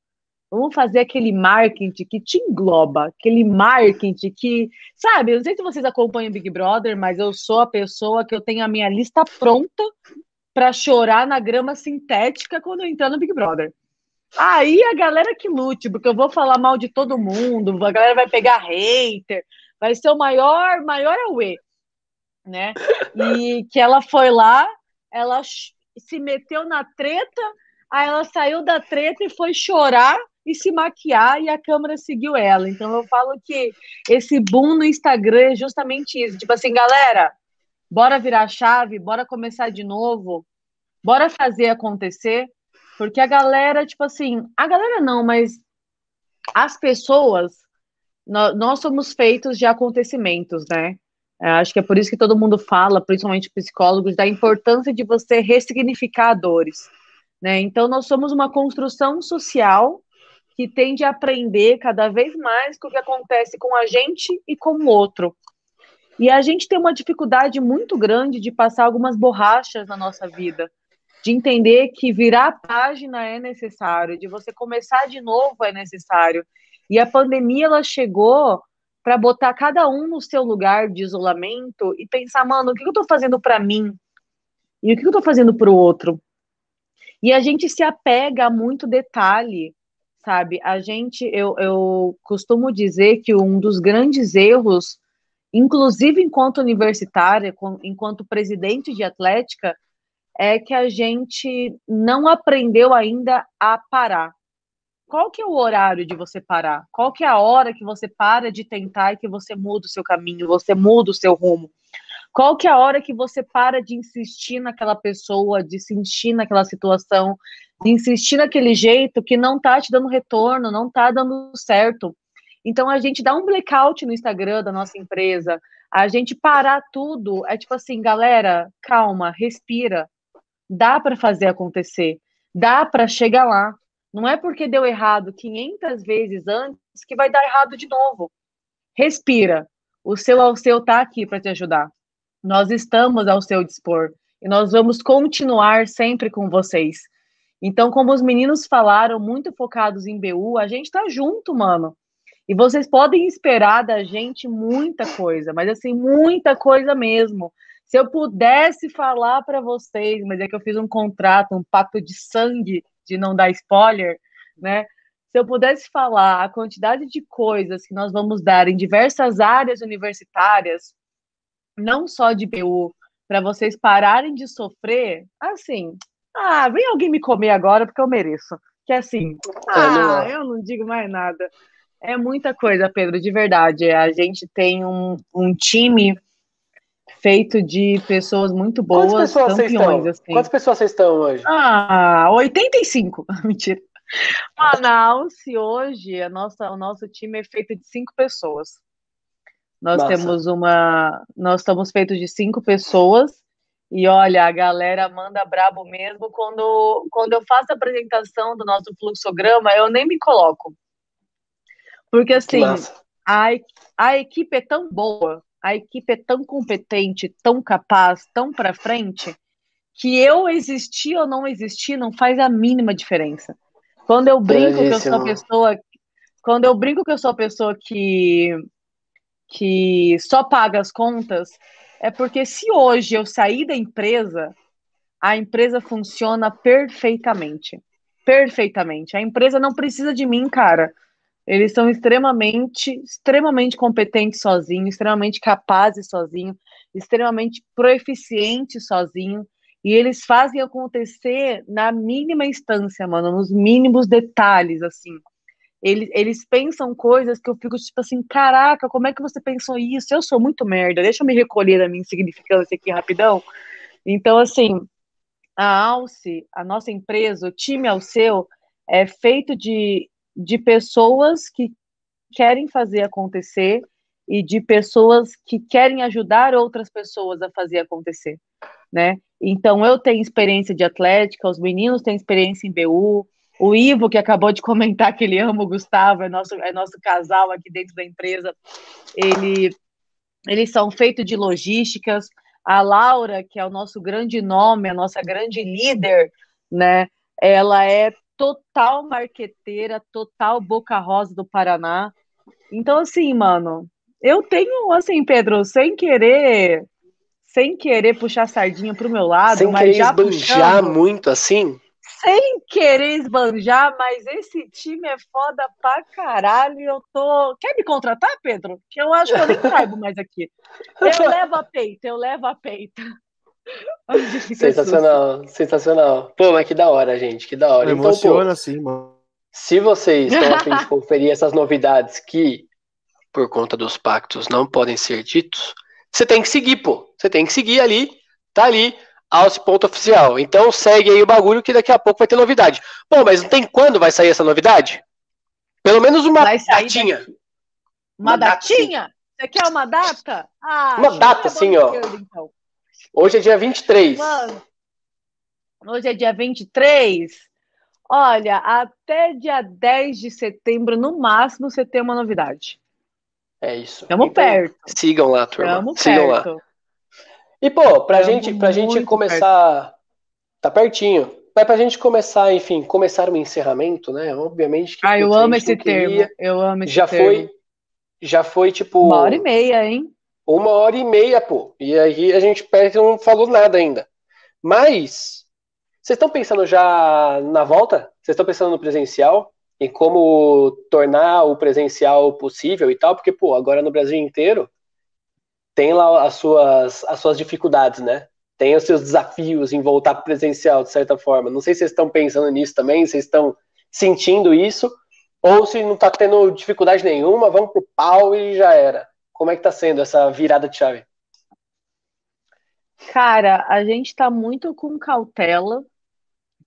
Speaker 1: Vamos fazer aquele marketing que te engloba, aquele marketing que, sabe, eu não sei se vocês acompanham Big Brother, mas eu sou a pessoa que eu tenho a minha lista pronta para chorar na grama sintética quando eu entrar no Big Brother. Aí a galera que lute, porque eu vou falar mal de todo mundo, a galera vai pegar hater, vai ser o maior, maior away né? E que ela foi lá, ela se meteu na treta, aí ela saiu da treta e foi chorar e se maquiar e a câmera seguiu ela. Então eu falo que esse boom no Instagram é justamente isso. Tipo assim, galera, bora virar a chave, bora começar de novo, bora fazer acontecer, porque a galera, tipo assim, a galera não, mas as pessoas, nós, nós somos feitos de acontecimentos, né? É, acho que é por isso que todo mundo fala, principalmente psicólogos, da importância de você ressignificar dores. Né? Então, nós somos uma construção social que tende a aprender cada vez mais com o que acontece com a gente e com o outro. E a gente tem uma dificuldade muito grande de passar algumas borrachas na nossa vida, de entender que virar a página é necessário, de você começar de novo é necessário. E a pandemia ela chegou para botar cada um no seu lugar de isolamento e pensar, mano, o que eu estou fazendo para mim? E o que eu estou fazendo para o outro? E a gente se apega a muito detalhe, sabe? A gente, eu, eu costumo dizer que um dos grandes erros, inclusive enquanto universitária, enquanto presidente de atlética, é que a gente não aprendeu ainda a parar qual que é o horário de você parar? Qual que é a hora que você para de tentar e que você muda o seu caminho, você muda o seu rumo? Qual que é a hora que você para de insistir naquela pessoa, de insistir naquela situação, de insistir naquele jeito que não tá te dando retorno, não tá dando certo? Então a gente dá um blackout no Instagram da nossa empresa, A gente parar tudo é tipo assim, galera, calma, respira. Dá para fazer acontecer. Dá para chegar lá. Não é porque deu errado 500 vezes antes que vai dar errado de novo. Respira. O seu ao seu tá aqui para te ajudar. Nós estamos ao seu dispor e nós vamos continuar sempre com vocês. Então, como os meninos falaram, muito focados em BU, a gente tá junto, mano. E vocês podem esperar da gente muita coisa, mas assim, muita coisa mesmo. Se eu pudesse falar para vocês, mas é que eu fiz um contrato, um pacto de sangue de não dar spoiler, né? Se eu pudesse falar a quantidade de coisas que nós vamos dar em diversas áreas universitárias, não só de BU, para vocês pararem de sofrer, assim, ah, vem alguém me comer agora porque eu mereço. Que é assim, é, ah, eu não digo mais nada. É muita coisa, Pedro, de verdade. A gente tem um, um time feito de pessoas muito boas, Quantas pessoas campeões.
Speaker 4: Assim. Quantas pessoas vocês estão hoje?
Speaker 1: Ah, 85. Mentira. Manaus, hoje, a nossa, o nosso time é feito de cinco pessoas. Nós Nossa. temos uma. Nós estamos feitos de cinco pessoas. E olha, a galera manda brabo mesmo. Quando, quando eu faço a apresentação do nosso fluxograma, eu nem me coloco. Porque assim, a, a equipe é tão boa, a equipe é tão competente, tão capaz, tão para frente, que eu existir ou não existir não faz a mínima diferença. Quando eu brinco que eu sou a pessoa, quando eu brinco que eu sou a pessoa que que só paga as contas, é porque se hoje eu sair da empresa, a empresa funciona perfeitamente. Perfeitamente. A empresa não precisa de mim, cara. Eles são extremamente, extremamente competentes sozinhos, extremamente capazes sozinhos, extremamente proeficientes sozinhos. E eles fazem acontecer na mínima instância, mano, nos mínimos detalhes, assim. Eles, eles pensam coisas que eu fico tipo assim, caraca, como é que você pensou isso? Eu sou muito merda, deixa eu me recolher da minha insignificância aqui rapidão. Então, assim, a Alce, a nossa empresa, o time Alceu, é feito de, de pessoas que querem fazer acontecer e de pessoas que querem ajudar outras pessoas a fazer acontecer, né? Então, eu tenho experiência de atlética, os meninos têm experiência em BU, o Ivo, que acabou de comentar que ele ama o Gustavo, é nosso, é nosso casal aqui dentro da empresa. Ele, eles são feitos de logísticas. A Laura, que é o nosso grande nome, a nossa grande líder, né? Ela é total marqueteira, total boca rosa do Paraná. Então, assim, mano, eu tenho, assim, Pedro, sem querer, sem querer puxar sardinha pro meu lado,
Speaker 4: sem mas já esbanjar puxando, muito assim
Speaker 1: sem querer esbanjar, mas esse time é foda pra caralho. Eu tô. Quer me contratar, Pedro? Que eu acho que eu nem caibo mais aqui. Eu levo a peita, eu levo a peita.
Speaker 4: Sensacional, sensacional. Pô, mas que da hora, gente, que da hora.
Speaker 2: então, emociona assim, mano.
Speaker 4: Se vocês estão a fim de conferir essas novidades que, por conta dos pactos, não podem ser ditos, você tem que seguir, pô. Você tem que seguir ali, tá ali Alce.oficial. Então segue aí o bagulho que daqui a pouco vai ter novidade. Bom, mas não tem quando vai sair essa novidade? Pelo menos uma datinha.
Speaker 1: Daqui. Uma, uma datinha? Você quer uma data?
Speaker 4: Ah, uma data, sim, ó. então. Hoje é dia 23. Mano,
Speaker 1: hoje é dia 23. Olha, até dia 10 de setembro, no máximo, você tem uma novidade.
Speaker 4: É isso.
Speaker 1: Estamos então, perto.
Speaker 4: Sigam lá, turma. Tamo sigam perto. lá. E, pô, pra, é gente, pra gente começar. Perto. Tá pertinho. Mas pra gente começar, enfim, começar o encerramento, né? Obviamente que.
Speaker 1: Ah, eu amo esse termo. Eu amo esse
Speaker 4: já
Speaker 1: termo.
Speaker 4: Foi, já foi, tipo.
Speaker 1: Uma hora e meia, hein?
Speaker 4: Uma hora e meia, pô. E aí a gente perto não falou nada ainda. Mas. Vocês estão pensando já na volta? Vocês estão pensando no presencial? Em como tornar o presencial possível e tal? Porque, pô, agora no Brasil inteiro tem lá as suas, as suas dificuldades, né? Tem os seus desafios em voltar presencial, de certa forma. Não sei se vocês estão pensando nisso também, se estão sentindo isso, ou se não está tendo dificuldade nenhuma, vamos pro pau e já era. Como é que tá sendo essa virada de chave?
Speaker 1: Cara, a gente está muito com cautela,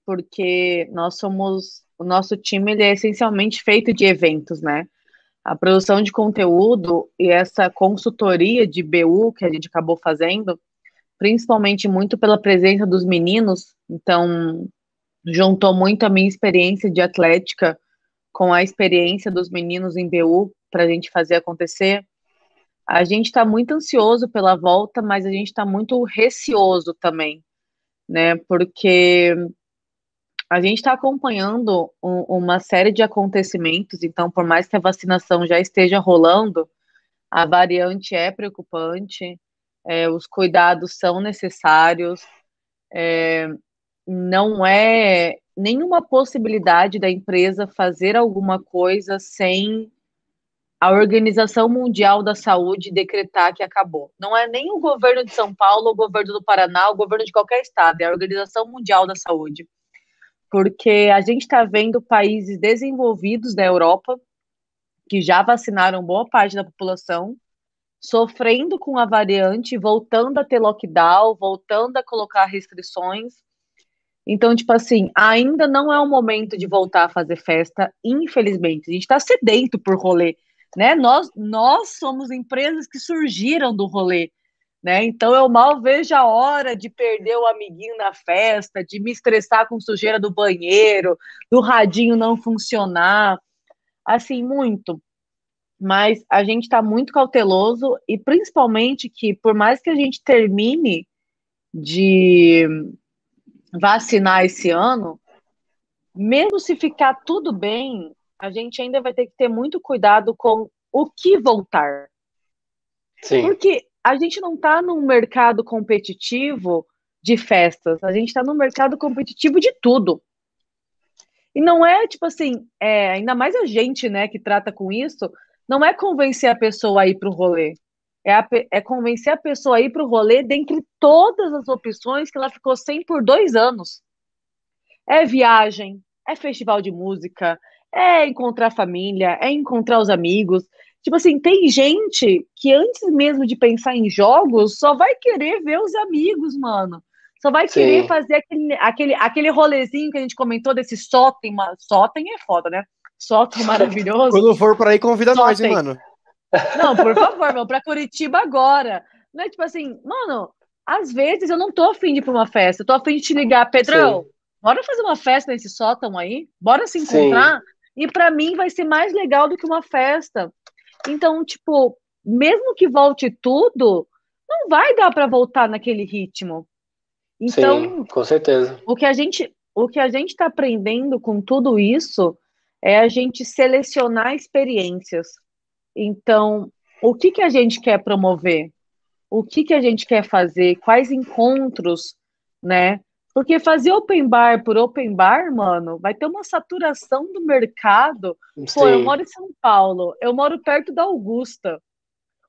Speaker 1: porque nós somos. O nosso time ele é essencialmente feito de eventos, né? A produção de conteúdo e essa consultoria de BU que a gente acabou fazendo, principalmente muito pela presença dos meninos, então juntou muito a minha experiência de atlética com a experiência dos meninos em BU para a gente fazer acontecer. A gente está muito ansioso pela volta, mas a gente está muito receoso também, né? Porque a gente está acompanhando um, uma série de acontecimentos, então, por mais que a vacinação já esteja rolando, a variante é preocupante, é, os cuidados são necessários, é, não é nenhuma possibilidade da empresa fazer alguma coisa sem a Organização Mundial da Saúde decretar que acabou. Não é nem o governo de São Paulo, o governo do Paraná, o governo de qualquer estado, é a Organização Mundial da Saúde porque a gente está vendo países desenvolvidos da Europa, que já vacinaram boa parte da população, sofrendo com a variante, voltando a ter lockdown, voltando a colocar restrições. Então, tipo assim, ainda não é o momento de voltar a fazer festa, infelizmente. A gente está sedento por rolê, né? Nós, nós somos empresas que surgiram do rolê. Né? Então eu mal vejo a hora de perder o amiguinho na festa, de me estressar com sujeira do banheiro, do radinho não funcionar, assim, muito. Mas a gente está muito cauteloso e principalmente que por mais que a gente termine de vacinar esse ano, mesmo se ficar tudo bem, a gente ainda vai ter que ter muito cuidado com o que voltar. Sim. Porque a gente não está num mercado competitivo de festas, a gente está num mercado competitivo de tudo. E não é tipo assim, é, ainda mais a gente, né, que trata com isso, não é convencer a pessoa a ir para o rolê. É, a, é, convencer a pessoa a ir para o rolê dentre todas as opções que ela ficou sem por dois anos. É viagem, é festival de música, é encontrar família, é encontrar os amigos, Tipo assim, tem gente que antes mesmo de pensar em jogos, só vai querer ver os amigos, mano. Só vai Sim. querer fazer aquele, aquele, aquele rolezinho que a gente comentou desse sótem. Sótem é foda, né? Sótem maravilhoso.
Speaker 2: Quando for por aí, convida sótem. nós, hein, mano?
Speaker 1: Não, por favor, meu, pra Curitiba agora. Não é tipo assim, mano, às vezes eu não tô afim de ir pra uma festa, eu tô afim de te ligar, Pedrão, Sim. bora fazer uma festa nesse sótão aí? Bora se encontrar? Sim. E para mim vai ser mais legal do que uma festa. Então, tipo, mesmo que volte tudo, não vai dar para voltar naquele ritmo.
Speaker 4: Então, Sim, com certeza.
Speaker 1: O que a gente, o que a gente está aprendendo com tudo isso é a gente selecionar experiências. Então, o que que a gente quer promover? O que que a gente quer fazer? Quais encontros, né? Porque fazer open bar por open bar, mano, vai ter uma saturação do mercado. Sim. Pô, eu moro em São Paulo, eu moro perto da Augusta.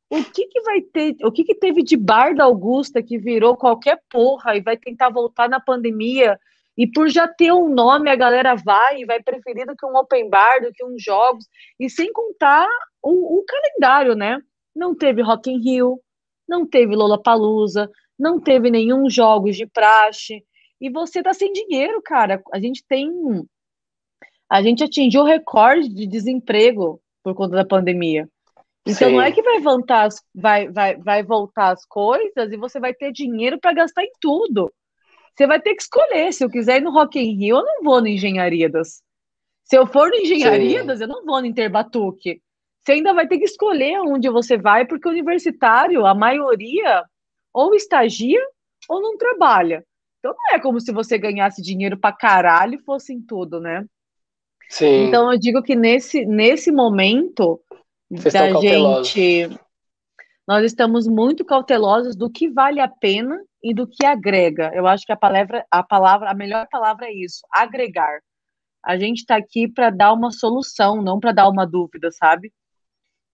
Speaker 1: O que que vai ter, o que que teve de bar da Augusta que virou qualquer porra e vai tentar voltar na pandemia? E por já ter um nome, a galera vai e vai preferir do que um open bar, do que uns jogos. E sem contar o, o calendário, né? Não teve Rock in Rio, não teve Lollapalooza, não teve nenhum jogos de praxe e você tá sem dinheiro, cara. A gente tem. A gente atingiu o recorde de desemprego por conta da pandemia. Então Sim. não é que vai voltar, as, vai, vai, vai voltar as coisas e você vai ter dinheiro para gastar em tudo. Você vai ter que escolher. Se eu quiser ir no Rock in Rio, eu não vou no Engenharias. Se eu for no Engenharias, Sim. eu não vou no Interbatuque. Você ainda vai ter que escolher onde você vai, porque o universitário, a maioria, ou estagia ou não trabalha. Então não é como se você ganhasse dinheiro pra caralho e fosse em tudo, né? Sim. Então eu digo que nesse, nesse momento Vocês da gente. Nós estamos muito cautelosos do que vale a pena e do que agrega. Eu acho que a palavra, a palavra, a melhor palavra é isso, agregar. A gente está aqui para dar uma solução, não para dar uma dúvida, sabe?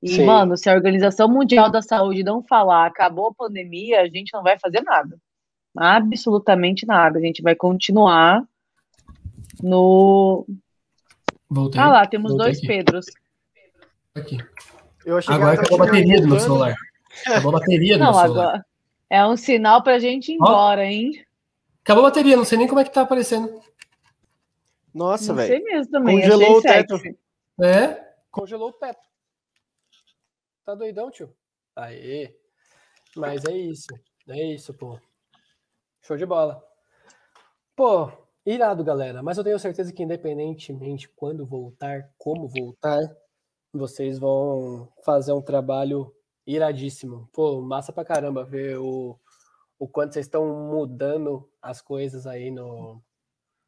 Speaker 1: E, Sim. mano, se a Organização Mundial da Saúde não falar acabou a pandemia, a gente não vai fazer nada. Absolutamente nada. A gente vai continuar no. Voltei. Ah lá, temos Voltei dois aqui. Pedros.
Speaker 5: Aqui. Eu achei agora acabou a bateria do meu celular. Acabou a bateria do não, meu celular. Agora
Speaker 1: é um sinal pra gente ir embora, hein?
Speaker 5: Acabou a bateria, não sei nem como é que tá aparecendo.
Speaker 2: Nossa, velho. Não sei
Speaker 1: mesmo também.
Speaker 2: Congelou o teto.
Speaker 5: É?
Speaker 2: Congelou o teto.
Speaker 4: Tá doidão, tio? Aê. Mas é isso. É isso, pô. Show de bola. Pô, irado, galera. Mas eu tenho certeza que, independentemente quando voltar, como voltar, vocês vão fazer um trabalho iradíssimo. Pô, massa pra caramba ver o, o quanto vocês estão mudando as coisas aí no,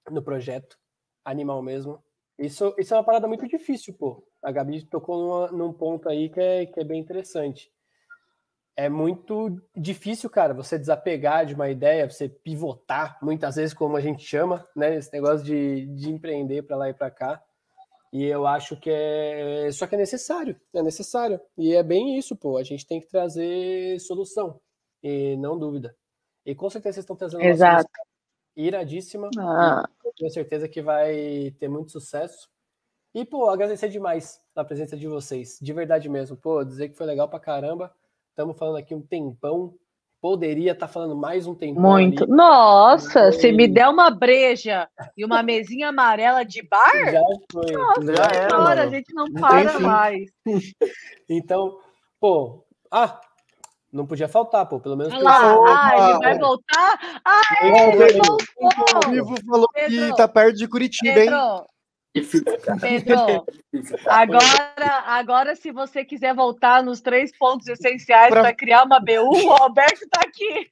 Speaker 4: no projeto. Animal mesmo. Isso, isso é uma parada muito difícil, pô. A Gabi tocou numa, num ponto aí que é, que é bem interessante. É muito difícil, cara, você desapegar de uma ideia, você pivotar, muitas vezes, como a gente chama, né? Esse negócio de, de empreender para lá e para cá. E eu acho que é. Só que é necessário, é necessário. E é bem isso, pô. A gente tem que trazer solução, e não dúvida. E com certeza vocês estão trazendo uma
Speaker 1: Exato.
Speaker 4: solução iradíssima.
Speaker 1: Ah.
Speaker 4: Tenho certeza que vai ter muito sucesso. E, pô, agradecer demais a presença de vocês. De verdade mesmo. Pô, dizer que foi legal pra caramba. Estamos falando aqui um tempão. Poderia estar falando mais um tempão.
Speaker 1: Muito.
Speaker 4: ali.
Speaker 1: Nossa,
Speaker 4: E-
Speaker 1: se me der uma breja e uma mesinha amarela de bar,
Speaker 4: Já foi.
Speaker 2: Já era,
Speaker 1: agora a gente não para
Speaker 2: tem fim.
Speaker 1: mais.
Speaker 4: Então, pô. Ah, não podia faltar, pô. Pelo menos
Speaker 1: Olha lá, ah, ele vai voltar. Ah, ele
Speaker 4: Pedro.
Speaker 1: voltou.
Speaker 2: O Ivo falou que
Speaker 1: Pedro.
Speaker 2: tá perto de Curitiba, hein?
Speaker 1: Pedro,
Speaker 3: cara.
Speaker 1: Pedro, agora, agora se você quiser voltar nos três pontos essenciais para criar uma BU, o Alberto tá aqui.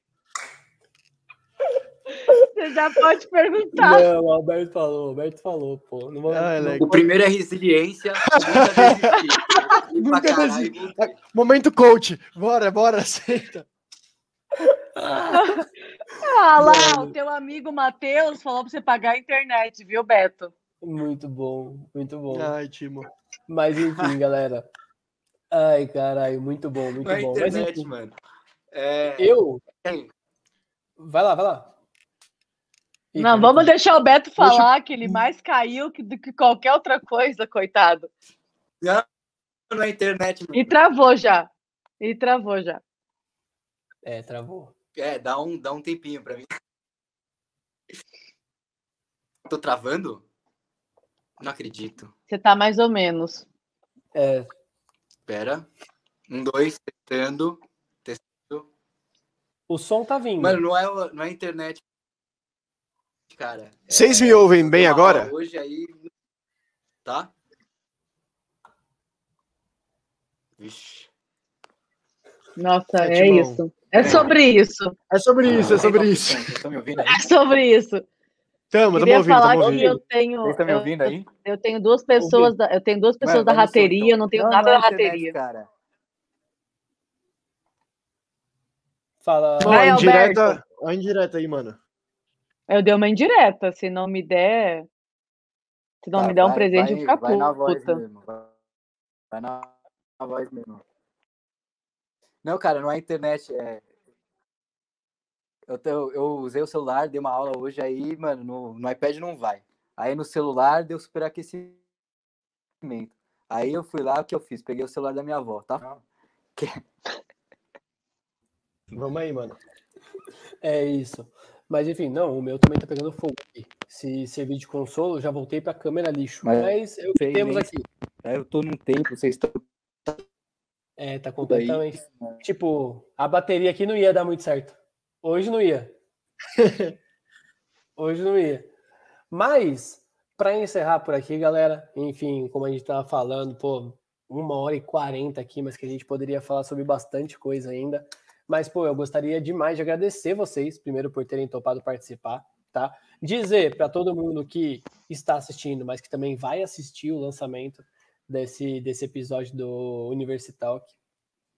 Speaker 1: Você já pode perguntar.
Speaker 4: Não, o Alberto falou, o Alberto falou, pô. Não vou,
Speaker 2: Ah, é.
Speaker 3: O primeiro é resiliência, nunca desistir. E
Speaker 2: Nunca
Speaker 3: caralho,
Speaker 2: desisti. Momento coach. Bora, bora, aceita.
Speaker 1: Ah lá, o teu amigo Matheus falou para você pagar a internet, viu, Beto?
Speaker 4: Muito bom, muito bom.
Speaker 2: Ai, Timo.
Speaker 4: Mas enfim, galera. Ai, caralho, muito bom, muito
Speaker 3: Na
Speaker 4: bom. Mas
Speaker 3: internet,
Speaker 4: enfim,
Speaker 3: mano. É,
Speaker 4: eu. Vai lá, vai lá. Ih,
Speaker 1: Não,
Speaker 4: cara,
Speaker 1: vamos deixar o Beto
Speaker 2: Deixa-
Speaker 1: falar que ele mais caiu que- do que qualquer outra coisa, coitado.
Speaker 3: na internet, mano.
Speaker 1: E travou já. E travou já.
Speaker 4: É, travou.
Speaker 3: É, dá um, dá um tempinho pra mim. Tô travando? Não acredito.
Speaker 1: Você tá mais ou menos.
Speaker 4: É,
Speaker 3: Pera. Um, dois, testando.
Speaker 4: o som tá vindo.
Speaker 3: Mano, não é, não é a internet. Cara. é-
Speaker 2: Vocês me ouvem bem agora?
Speaker 3: Hoje aí. Tá? Vixe.
Speaker 1: Nossa,
Speaker 4: É,
Speaker 1: é isso. É sobre isso.
Speaker 2: É sobre isso, é sobre isso.
Speaker 3: Me ouvindo aí?
Speaker 1: É sobre isso.
Speaker 2: Tamo, tamo
Speaker 1: Queria
Speaker 2: ouvindo,
Speaker 1: falar que
Speaker 2: ouvindo.
Speaker 1: eu tenho.
Speaker 3: Vocês estão me
Speaker 1: eu-
Speaker 3: ouvindo aí?
Speaker 1: Eu tenho duas pessoas da, eu tenho duas pessoas
Speaker 3: Mano,
Speaker 1: da rateria,
Speaker 3: então.
Speaker 1: eu não tenho
Speaker 3: Não,
Speaker 1: nada
Speaker 3: não
Speaker 1: da rateria.
Speaker 3: Cara.
Speaker 4: Fala.
Speaker 2: Ó,
Speaker 1: Vai,
Speaker 2: a indireta,
Speaker 1: Alberto.
Speaker 2: a indireta aí, mano.
Speaker 1: Eu dei uma indireta, se não me der, se não
Speaker 3: Tá,
Speaker 1: me der um
Speaker 3: vai-
Speaker 1: presente, eu
Speaker 3: vai-
Speaker 1: vou ficar
Speaker 3: vai na voz
Speaker 1: puta.
Speaker 3: mesmo, vai- Vai na, na voz mesmo. Não, cara, não é internet. É... Eu, te- eu usei o celular, dei uma aula hoje, aí, mano, no, no iPad não vai. Aí no celular deu superaquecimento. Aí eu fui lá, o que eu fiz? Peguei o celular da minha avó, tá?
Speaker 2: Vamos aí, mano.
Speaker 4: É isso. Mas enfim, não, o meu também tá pegando fogo aqui. Se servir de consolo, já voltei pra câmera lixo.
Speaker 3: Mas-
Speaker 4: Mas é o que temos
Speaker 3: nem
Speaker 4: aqui.
Speaker 3: Aí eu tô num tempo, vocês estão
Speaker 4: É, tá completamente. Tipo, a bateria aqui não ia dar muito certo. Hoje não ia. Hoje não ia. Mas, para encerrar por aqui, galera, enfim, como a gente tava falando, pô, uma hora e quarenta aqui, mas que a gente poderia falar sobre bastante coisa ainda. Mas, pô, eu gostaria demais de agradecer vocês, primeiro, por terem topado participar, tá? Dizer para todo mundo que está assistindo, mas que também vai assistir o lançamento desse, desse episódio do Universitalk,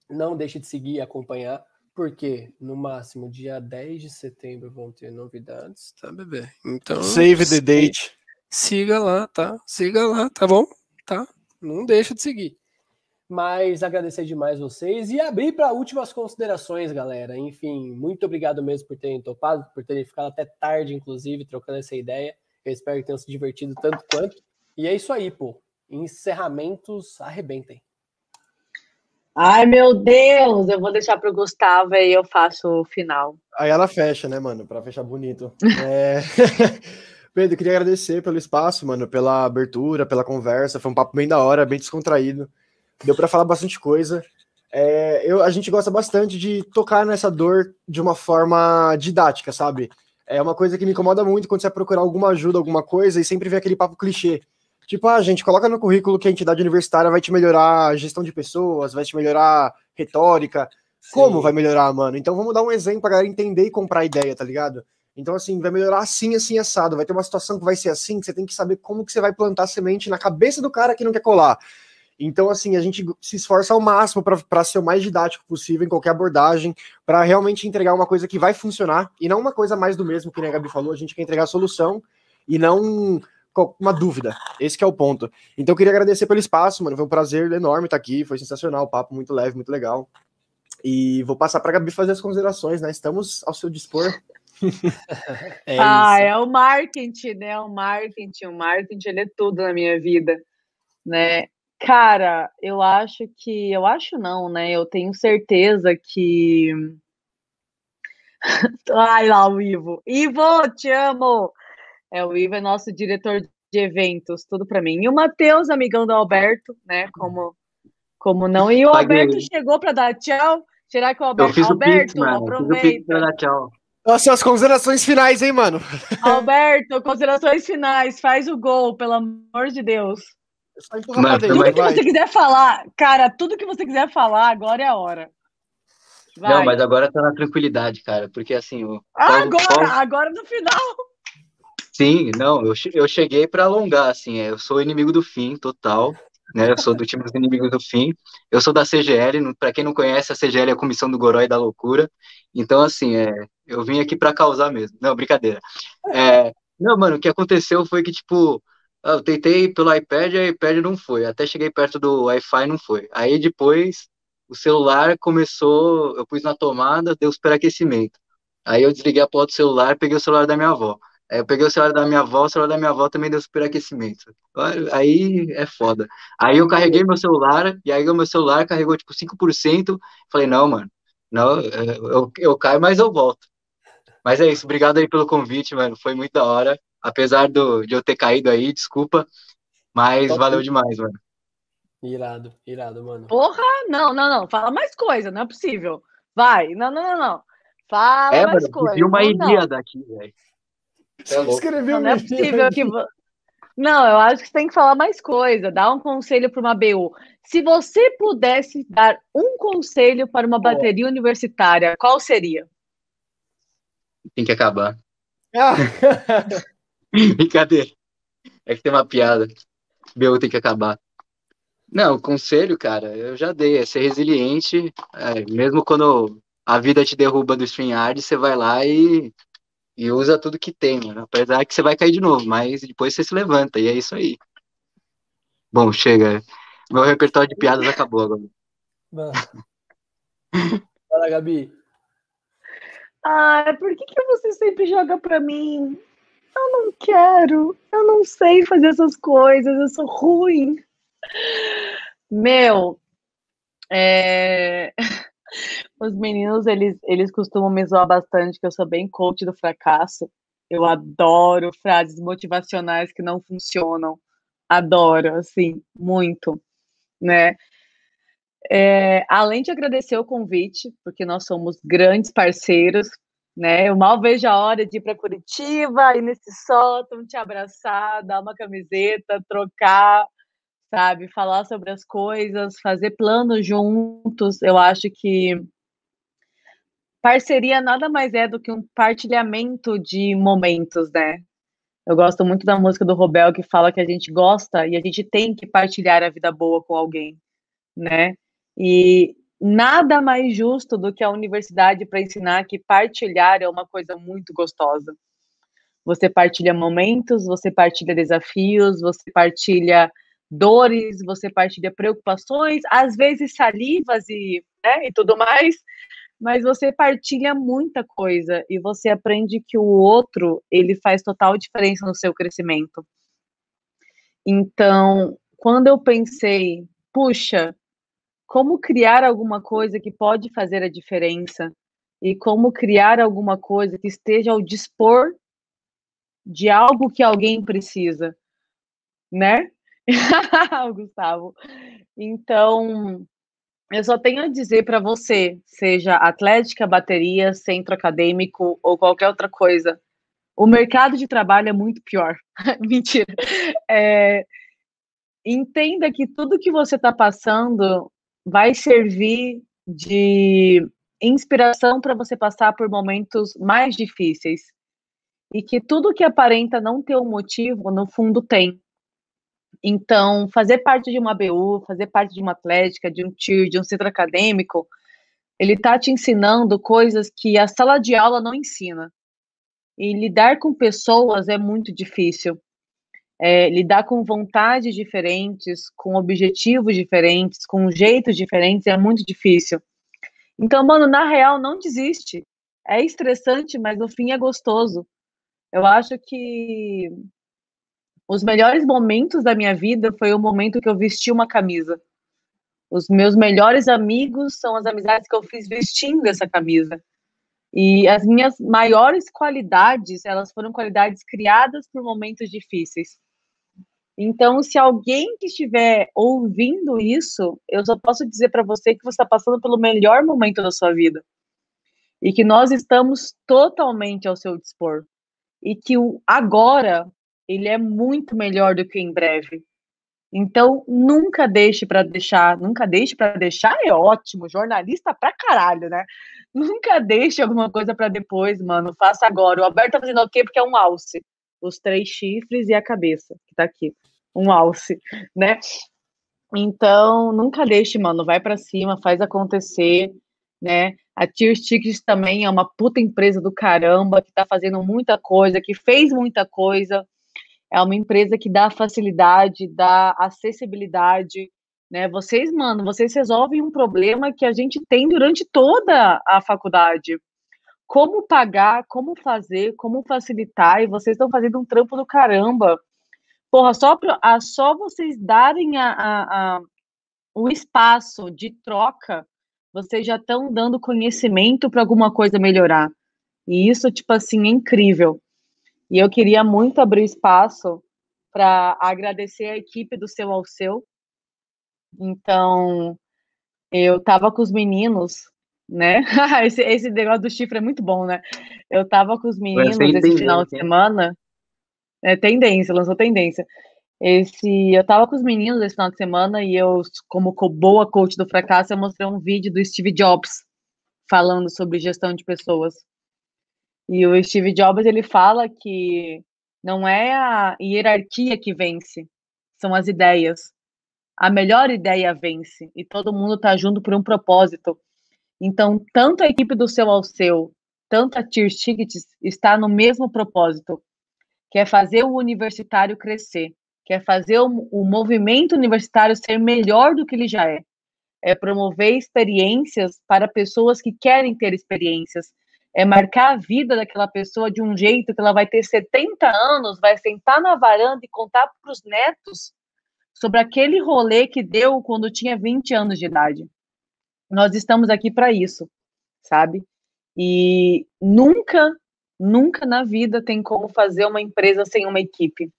Speaker 4: não deixe de seguir e acompanhar, porque no máximo dia 10 de setembro vão ter novidades, tá, bebê? Então,
Speaker 2: Save the date.
Speaker 4: siga lá, tá? Siga lá, tá bom? Tá? Não deixa de seguir. Mas agradecer demais vocês e abrir para últimas considerações, galera. Enfim, muito obrigado mesmo por terem topado, por terem ficado até tarde, inclusive, trocando essa ideia. Eu espero que tenham se divertido tanto quanto. E é isso aí, pô. Encerramentos, arrebentem.
Speaker 1: Ai, meu Deus, eu vou deixar pro Gustavo e eu faço o final.
Speaker 2: Aí ela fecha, né, mano? Pra fechar bonito. É... Pedro, queria agradecer pelo espaço, mano, pela abertura, pela conversa. Foi um papo bem da hora, bem descontraído. Deu pra falar bastante coisa. é, eu, a gente gosta bastante de tocar nessa dor de uma forma didática, sabe? É uma coisa que me incomoda muito quando você vai procurar alguma ajuda, alguma coisa, e sempre vem aquele papo clichê. Tipo, ah, gente, coloca no currículo que a entidade universitária vai te melhorar a gestão de pessoas, vai te melhorar retórica. Sim. Como vai melhorar, mano? Então vamos dar um exemplo pra galera entender e comprar a ideia, tá ligado? Então, assim, vai melhorar assim, assim, assado. Vai ter uma situação que vai ser assim, que você tem que saber como que você vai plantar semente na cabeça do cara que não quer colar. Então, assim, a gente se esforça ao máximo para ser o mais didático possível em qualquer abordagem, para realmente entregar uma coisa que vai funcionar e não uma coisa mais do mesmo, que a Gabi falou. A gente quer entregar a solução e não uma dúvida. Esse é o ponto. Então, eu queria agradecer pelo espaço, mano. Foi um prazer enorme estar aqui. Foi sensacional, o papo muito leve, muito legal. E vou passar para a Gabi fazer as considerações, né? Estamos ao seu dispor.
Speaker 1: é ah, é o marketing, né? O marketing, o marketing, ele é tudo na minha vida, né? Cara, eu acho que. Eu acho não, né? Eu tenho certeza que. Ai lá, o Ivo. Ivo, te amo! É, o Ivo é nosso diretor de eventos, tudo para mim. E o Matheus, amigão do Alberto, né? Como, como não. E o Paguei. Alberto chegou para dar tchau. Será que o Alberto.
Speaker 3: Eu fiz
Speaker 1: Alberto,
Speaker 3: o Pix, mano. Aproveita. Fiz o Pix pra dar tchau.
Speaker 2: Nossa, as considerações finais, hein, mano?
Speaker 1: Alberto, considerações finais. Faz o gol, pelo amor de Deus.
Speaker 2: Só tudo
Speaker 1: que você quiser falar, cara, tudo que você quiser falar, agora é a hora.
Speaker 3: Vai. Não, mas agora tá na tranquilidade, cara, porque assim. O
Speaker 1: agora, Paulo... agora no final.
Speaker 3: Sim, não, eu, eu cheguei para alongar, assim, é, eu sou inimigo do fim, total, né? Eu sou do time dos inimigos do fim. Eu sou da CGL, para quem não conhece, a CGL é a Comissão do Gorói da Loucura. Então, assim, é, eu vim aqui para causar mesmo. Não, brincadeira. É, não, mano, o que aconteceu foi que, tipo, eu tentei pelo iPad, o iPad não foi. Até cheguei perto do Wi-Fi, não foi. Aí depois o celular começou, eu pus na tomada, deu superaquecimento. Aí eu desliguei a porta do celular, peguei o celular da minha avó. Aí eu peguei o celular da minha avó, o celular da minha avó também deu superaquecimento. Aí é foda. Aí eu carreguei meu celular, e aí o meu celular carregou tipo 5%. Falei, não, mano, não, eu, eu caio, mas eu volto. Mas é isso, obrigado aí pelo convite, mano. Foi muito da hora. Apesar do, de eu ter caído aí, desculpa. Mas Top. valeu demais, mano.
Speaker 5: Irado, irado, mano.
Speaker 1: Porra, não, não, não. Fala mais coisa, não é possível. Vai, não, não, não, não. Fala é, mais mano, coisa.
Speaker 3: Vi uma Ilíada aqui, velho.
Speaker 2: É Escreveu
Speaker 1: não, não é possível que. Não, eu acho que você tem que falar mais coisa, dar um conselho para uma BU. Se você pudesse dar um conselho para uma bateria universitária, qual seria?
Speaker 3: Tem que acabar. Ah. Brincadeira. É que tem uma piada. BU tem que acabar. Não, o conselho, cara, eu já dei, é ser resiliente, é, mesmo quando a vida te derruba do StreamYard, você vai lá e e usa tudo que tem, mano. Apesar que você vai cair de novo, mas depois você se levanta, e é isso aí. Bom, chega. Meu repertório de piadas acabou agora.
Speaker 5: Fala, Gabi.
Speaker 1: Ah, por que, que você sempre joga pra mim? Eu não quero. Eu não sei fazer essas coisas. Eu sou ruim. Meu, é... Os meninos, eles, eles costumam me zoar bastante, que eu sou bem coach do fracasso. Eu adoro frases motivacionais que não funcionam. Adoro, assim, muito, né? É, além de agradecer o convite, porque nós somos grandes parceiros, né? Eu mal vejo a hora de ir para Curitiba, ir nesse sótão, te abraçar, dar uma camiseta, trocar, sabe? Falar sobre as coisas, fazer planos juntos. Eu acho que parceria nada mais é do que um partilhamento de momentos, né? Eu gosto muito da música do Robel que fala que a gente gosta e a gente tem que partilhar a vida boa com alguém, né? E nada mais justo do que a universidade para ensinar que partilhar é uma coisa muito gostosa. Você partilha momentos, você partilha desafios, você partilha dores, você partilha preocupações, às vezes salivas e, né, e tudo mais, mas você partilha muita coisa e você aprende que o outro ele faz total diferença no seu crescimento. Então, quando eu pensei, puxa, como criar alguma coisa que pode fazer a diferença e como criar alguma coisa que esteja ao dispor de algo que alguém precisa, né? o Gustavo. Então, eu só tenho a dizer para você, seja atlética, bateria, centro acadêmico ou qualquer outra coisa, o mercado de trabalho é muito pior. Mentira. É, entenda que tudo que você está passando vai servir de inspiração para você passar por momentos mais difíceis. E que tudo que aparenta não ter um motivo, no fundo tem. Então, fazer parte de uma BU, fazer parte de uma atlética, de um TIR, de um centro acadêmico, ele está te ensinando coisas que a sala de aula não ensina. E lidar com pessoas é muito difícil. É, lidar com vontades diferentes, com objetivos diferentes, com jeitos diferentes é muito difícil. Então, mano, na real, não desiste. É estressante, mas no fim é gostoso. Eu acho que os melhores momentos da minha vida foi o momento que eu vesti uma camisa. Os meus melhores amigos são as amizades que eu fiz vestindo essa camisa. E as minhas maiores qualidades, elas foram qualidades criadas por momentos difíceis. Então, se alguém que estiver ouvindo isso, eu só posso dizer para você que você está passando pelo melhor momento da sua vida. E que nós estamos totalmente ao seu dispor. E que o agora, ele é muito melhor do que em breve. Então, nunca deixe para deixar, nunca deixe para deixar é ótimo, jornalista pra caralho, né? Nunca deixe alguma coisa para depois, mano. Faça agora. O Alberto tá fazendo o quê? Porque é um alce. Os três chifres e a cabeça, que tá aqui um alce, né? Então, nunca deixe, mano, vai para cima, faz acontecer, né? A Tier Tickets também é uma puta empresa do caramba, que tá fazendo muita coisa, que fez muita coisa. É uma empresa que dá facilidade, dá acessibilidade, né? Vocês, mano, vocês resolvem um problema que a gente tem durante toda a faculdade. Como pagar, como fazer, como facilitar, e vocês estão fazendo um trampo do caramba. Porra, só, pra, a, só vocês darem a, a, a, o espaço de troca, vocês já estão dando conhecimento para alguma coisa melhorar. E isso, tipo assim, é incrível. E eu queria muito abrir espaço para agradecer a equipe do Seu ao Seu. Então, eu estava com os meninos, né? esse, esse negócio do chifre é muito bom, né? Eu estava com os meninos esse final de semana. É tendência, lançou tendência. Esse, eu tava com os meninos esse final de semana e eu, como boa coach do fracasso, eu mostrei um vídeo do Steve Jobs falando sobre gestão de pessoas. E o Steve Jobs ele fala que não é a hierarquia que vence, são as ideias. A melhor ideia vence e todo mundo tá junto por um propósito. Então, tanto a equipe do seu ao seu, tanto a Tier Tickets está no mesmo propósito quer fazer o universitário crescer, quer fazer o, o movimento universitário ser melhor do que ele já é. É promover experiências para pessoas que querem ter experiências. É marcar a vida daquela pessoa de um jeito que ela vai ter 70 anos, vai sentar na varanda e contar para os netos sobre aquele rolê que deu quando tinha 20 anos de idade. Nós estamos aqui para isso, sabe? E nunca Nunca na vida tem como fazer uma empresa sem uma equipe.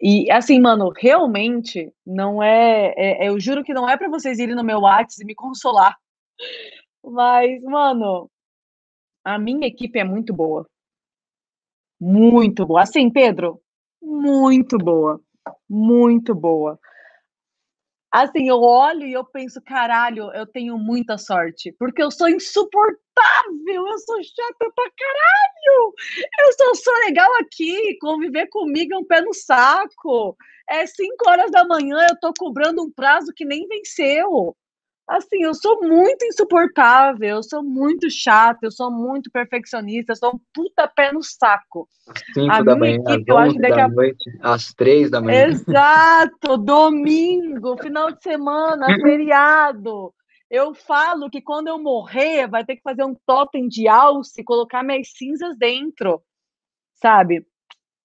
Speaker 1: E assim, mano, realmente não é, é eu juro que não é para vocês irem no meu WhatsApp e me consolar. Mas, mano, a minha equipe é muito boa. Muito boa. Assim, Pedro, muito boa. Muito boa. Assim, eu olho e eu penso, caralho, eu tenho muita sorte, porque eu sou insuportável, eu sou chata pra caralho. Eu só sou legal aqui, conviver comigo é um pé no saco. É cinco horas da manhã, eu tô cobrando um prazo que nem venceu. Assim, eu sou muito insuportável, eu sou muito chata, eu sou muito perfeccionista, eu sou um puta pé no saco.
Speaker 3: Às 5 da manhã, equipe, às 11 da a... noite, às 3 da manhã.
Speaker 1: Exato, domingo, final de semana, feriado. Eu falo que quando eu morrer, vai ter que fazer um totem de alce e colocar minhas cinzas dentro, sabe?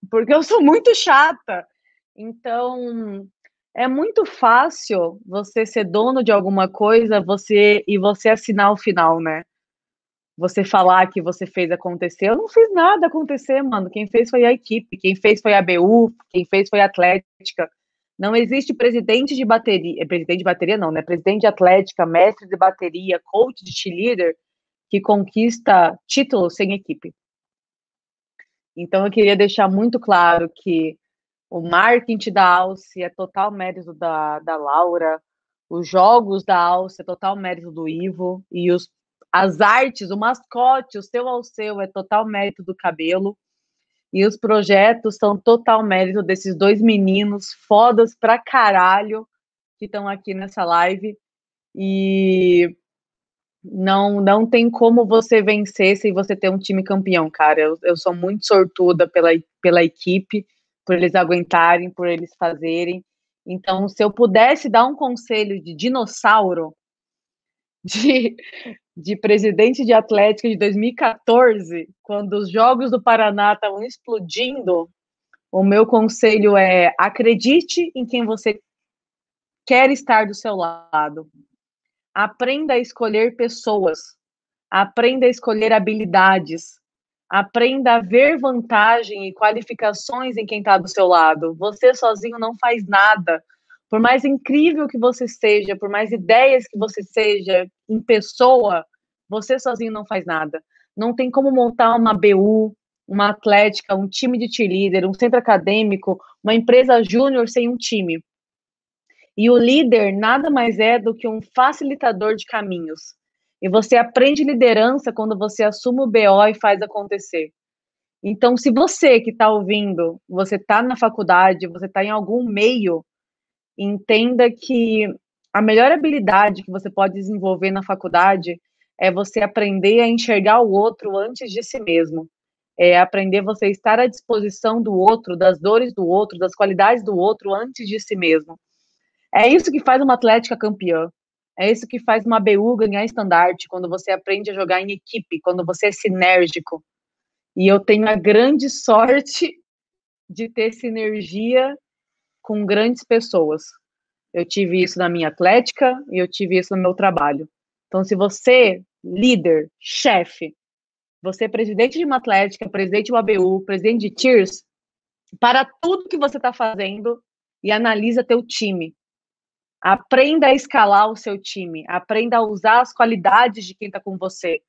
Speaker 1: Porque eu sou muito chata. Então, é muito fácil você ser dono de alguma coisa, você e você assinar o final, né? Você falar que você fez acontecer. Eu não fiz nada acontecer, mano. Quem fez foi a equipe, quem fez foi a BU, quem fez foi a Atlética. Não existe presidente de bateria, é, presidente de bateria não, né? Presidente de atlética, mestre de bateria, coach de cheerleader que conquista títulos sem equipe. Então eu queria deixar muito claro que o marketing da Alce é total mérito da, da Laura, os jogos da Alce é total mérito do Ivo, e os, as artes, o mascote, o seu ao seu é total mérito do cabelo. E os projetos são total mérito desses dois meninos fodas pra caralho que estão aqui nessa live. E não não tem como você vencer se você ter um time campeão, cara. Eu, eu sou muito sortuda pela, pela equipe, por eles aguentarem, por eles fazerem. Então, se eu pudesse dar um conselho de dinossauro, de, de presidente de Atlética de 2014, quando os Jogos do Paraná estavam explodindo, o meu conselho é acredite em quem você quer estar do seu lado. Aprenda a escolher pessoas. Aprenda a escolher habilidades. Aprenda a ver vantagem e qualificações em quem está do seu lado. Você sozinho não faz nada. Por mais incrível que você seja, por mais ideias que você seja em pessoa, você sozinho não faz nada. Não tem como montar uma BU, uma atlética, um time de cheerleader, um centro acadêmico, uma empresa júnior sem um time. E o líder nada mais é do que um facilitador de caminhos. E você aprende liderança quando você assume o BO e faz acontecer. Então, se você que está ouvindo, você está na faculdade, você está em algum meio, entenda que a melhor habilidade que você pode desenvolver na faculdade é você aprender a enxergar o outro antes de si mesmo. É aprender você estar à disposição do outro, das dores do outro, das qualidades do outro antes de si mesmo. É isso que faz uma Atlética campeã. É isso que faz uma BU ganhar estandarte, quando você aprende a jogar em equipe, quando você é sinérgico. E eu tenho a grande sorte de ter sinergia com grandes pessoas. Eu tive isso na minha atlética e eu tive isso no meu trabalho. Então, se você, líder, chefe, você é presidente de uma atlética, presidente de uma BU, presidente de Tears, para tudo que você está fazendo e analisa teu time. Aprenda a escalar o seu time, aprenda a usar as qualidades de quem está com você.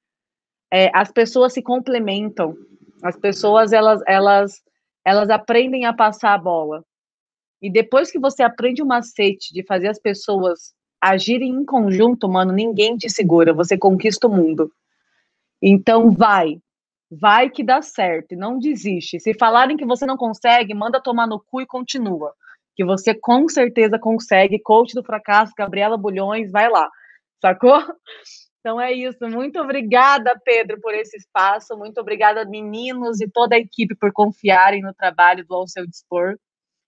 Speaker 1: É, as pessoas se complementam, as pessoas elas, elas, elas aprendem a passar a bola. E depois que você aprende o macete de fazer as pessoas agirem em conjunto, mano, ninguém te segura, você conquista o mundo. Então vai, vai que dá certo, não desiste. Se falarem que você não consegue, manda tomar no cu e continua que você com certeza consegue. Coach do fracasso, Gabriela Bulhões, vai lá, sacou? Então é isso. Muito obrigada, Pedro, por esse espaço. Muito obrigada, meninos e toda a equipe, por confiarem no trabalho do Ao Seu Dispor.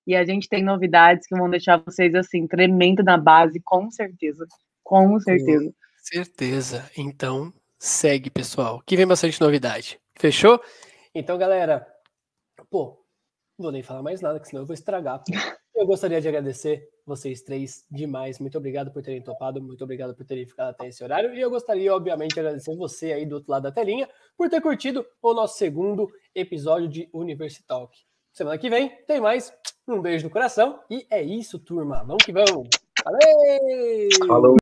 Speaker 1: E a gente tem novidades que vão deixar vocês assim, tremendo na base, com certeza. Com certeza. Com
Speaker 5: certeza. Então, segue, pessoal. Que vem bastante novidade. Fechou? Então, galera, pô, não vou nem falar mais nada, que senão eu vou estragar. Eu gostaria de agradecer vocês três demais. Muito obrigado por terem topado, muito obrigado por terem ficado até esse horário. E eu gostaria, obviamente, de agradecer você aí do outro lado da telinha por ter curtido o nosso segundo episódio de Universitalk. Semana que vem tem mais. Um beijo no coração. E é isso, turma. Vamos que vamos. Valeu! Falou!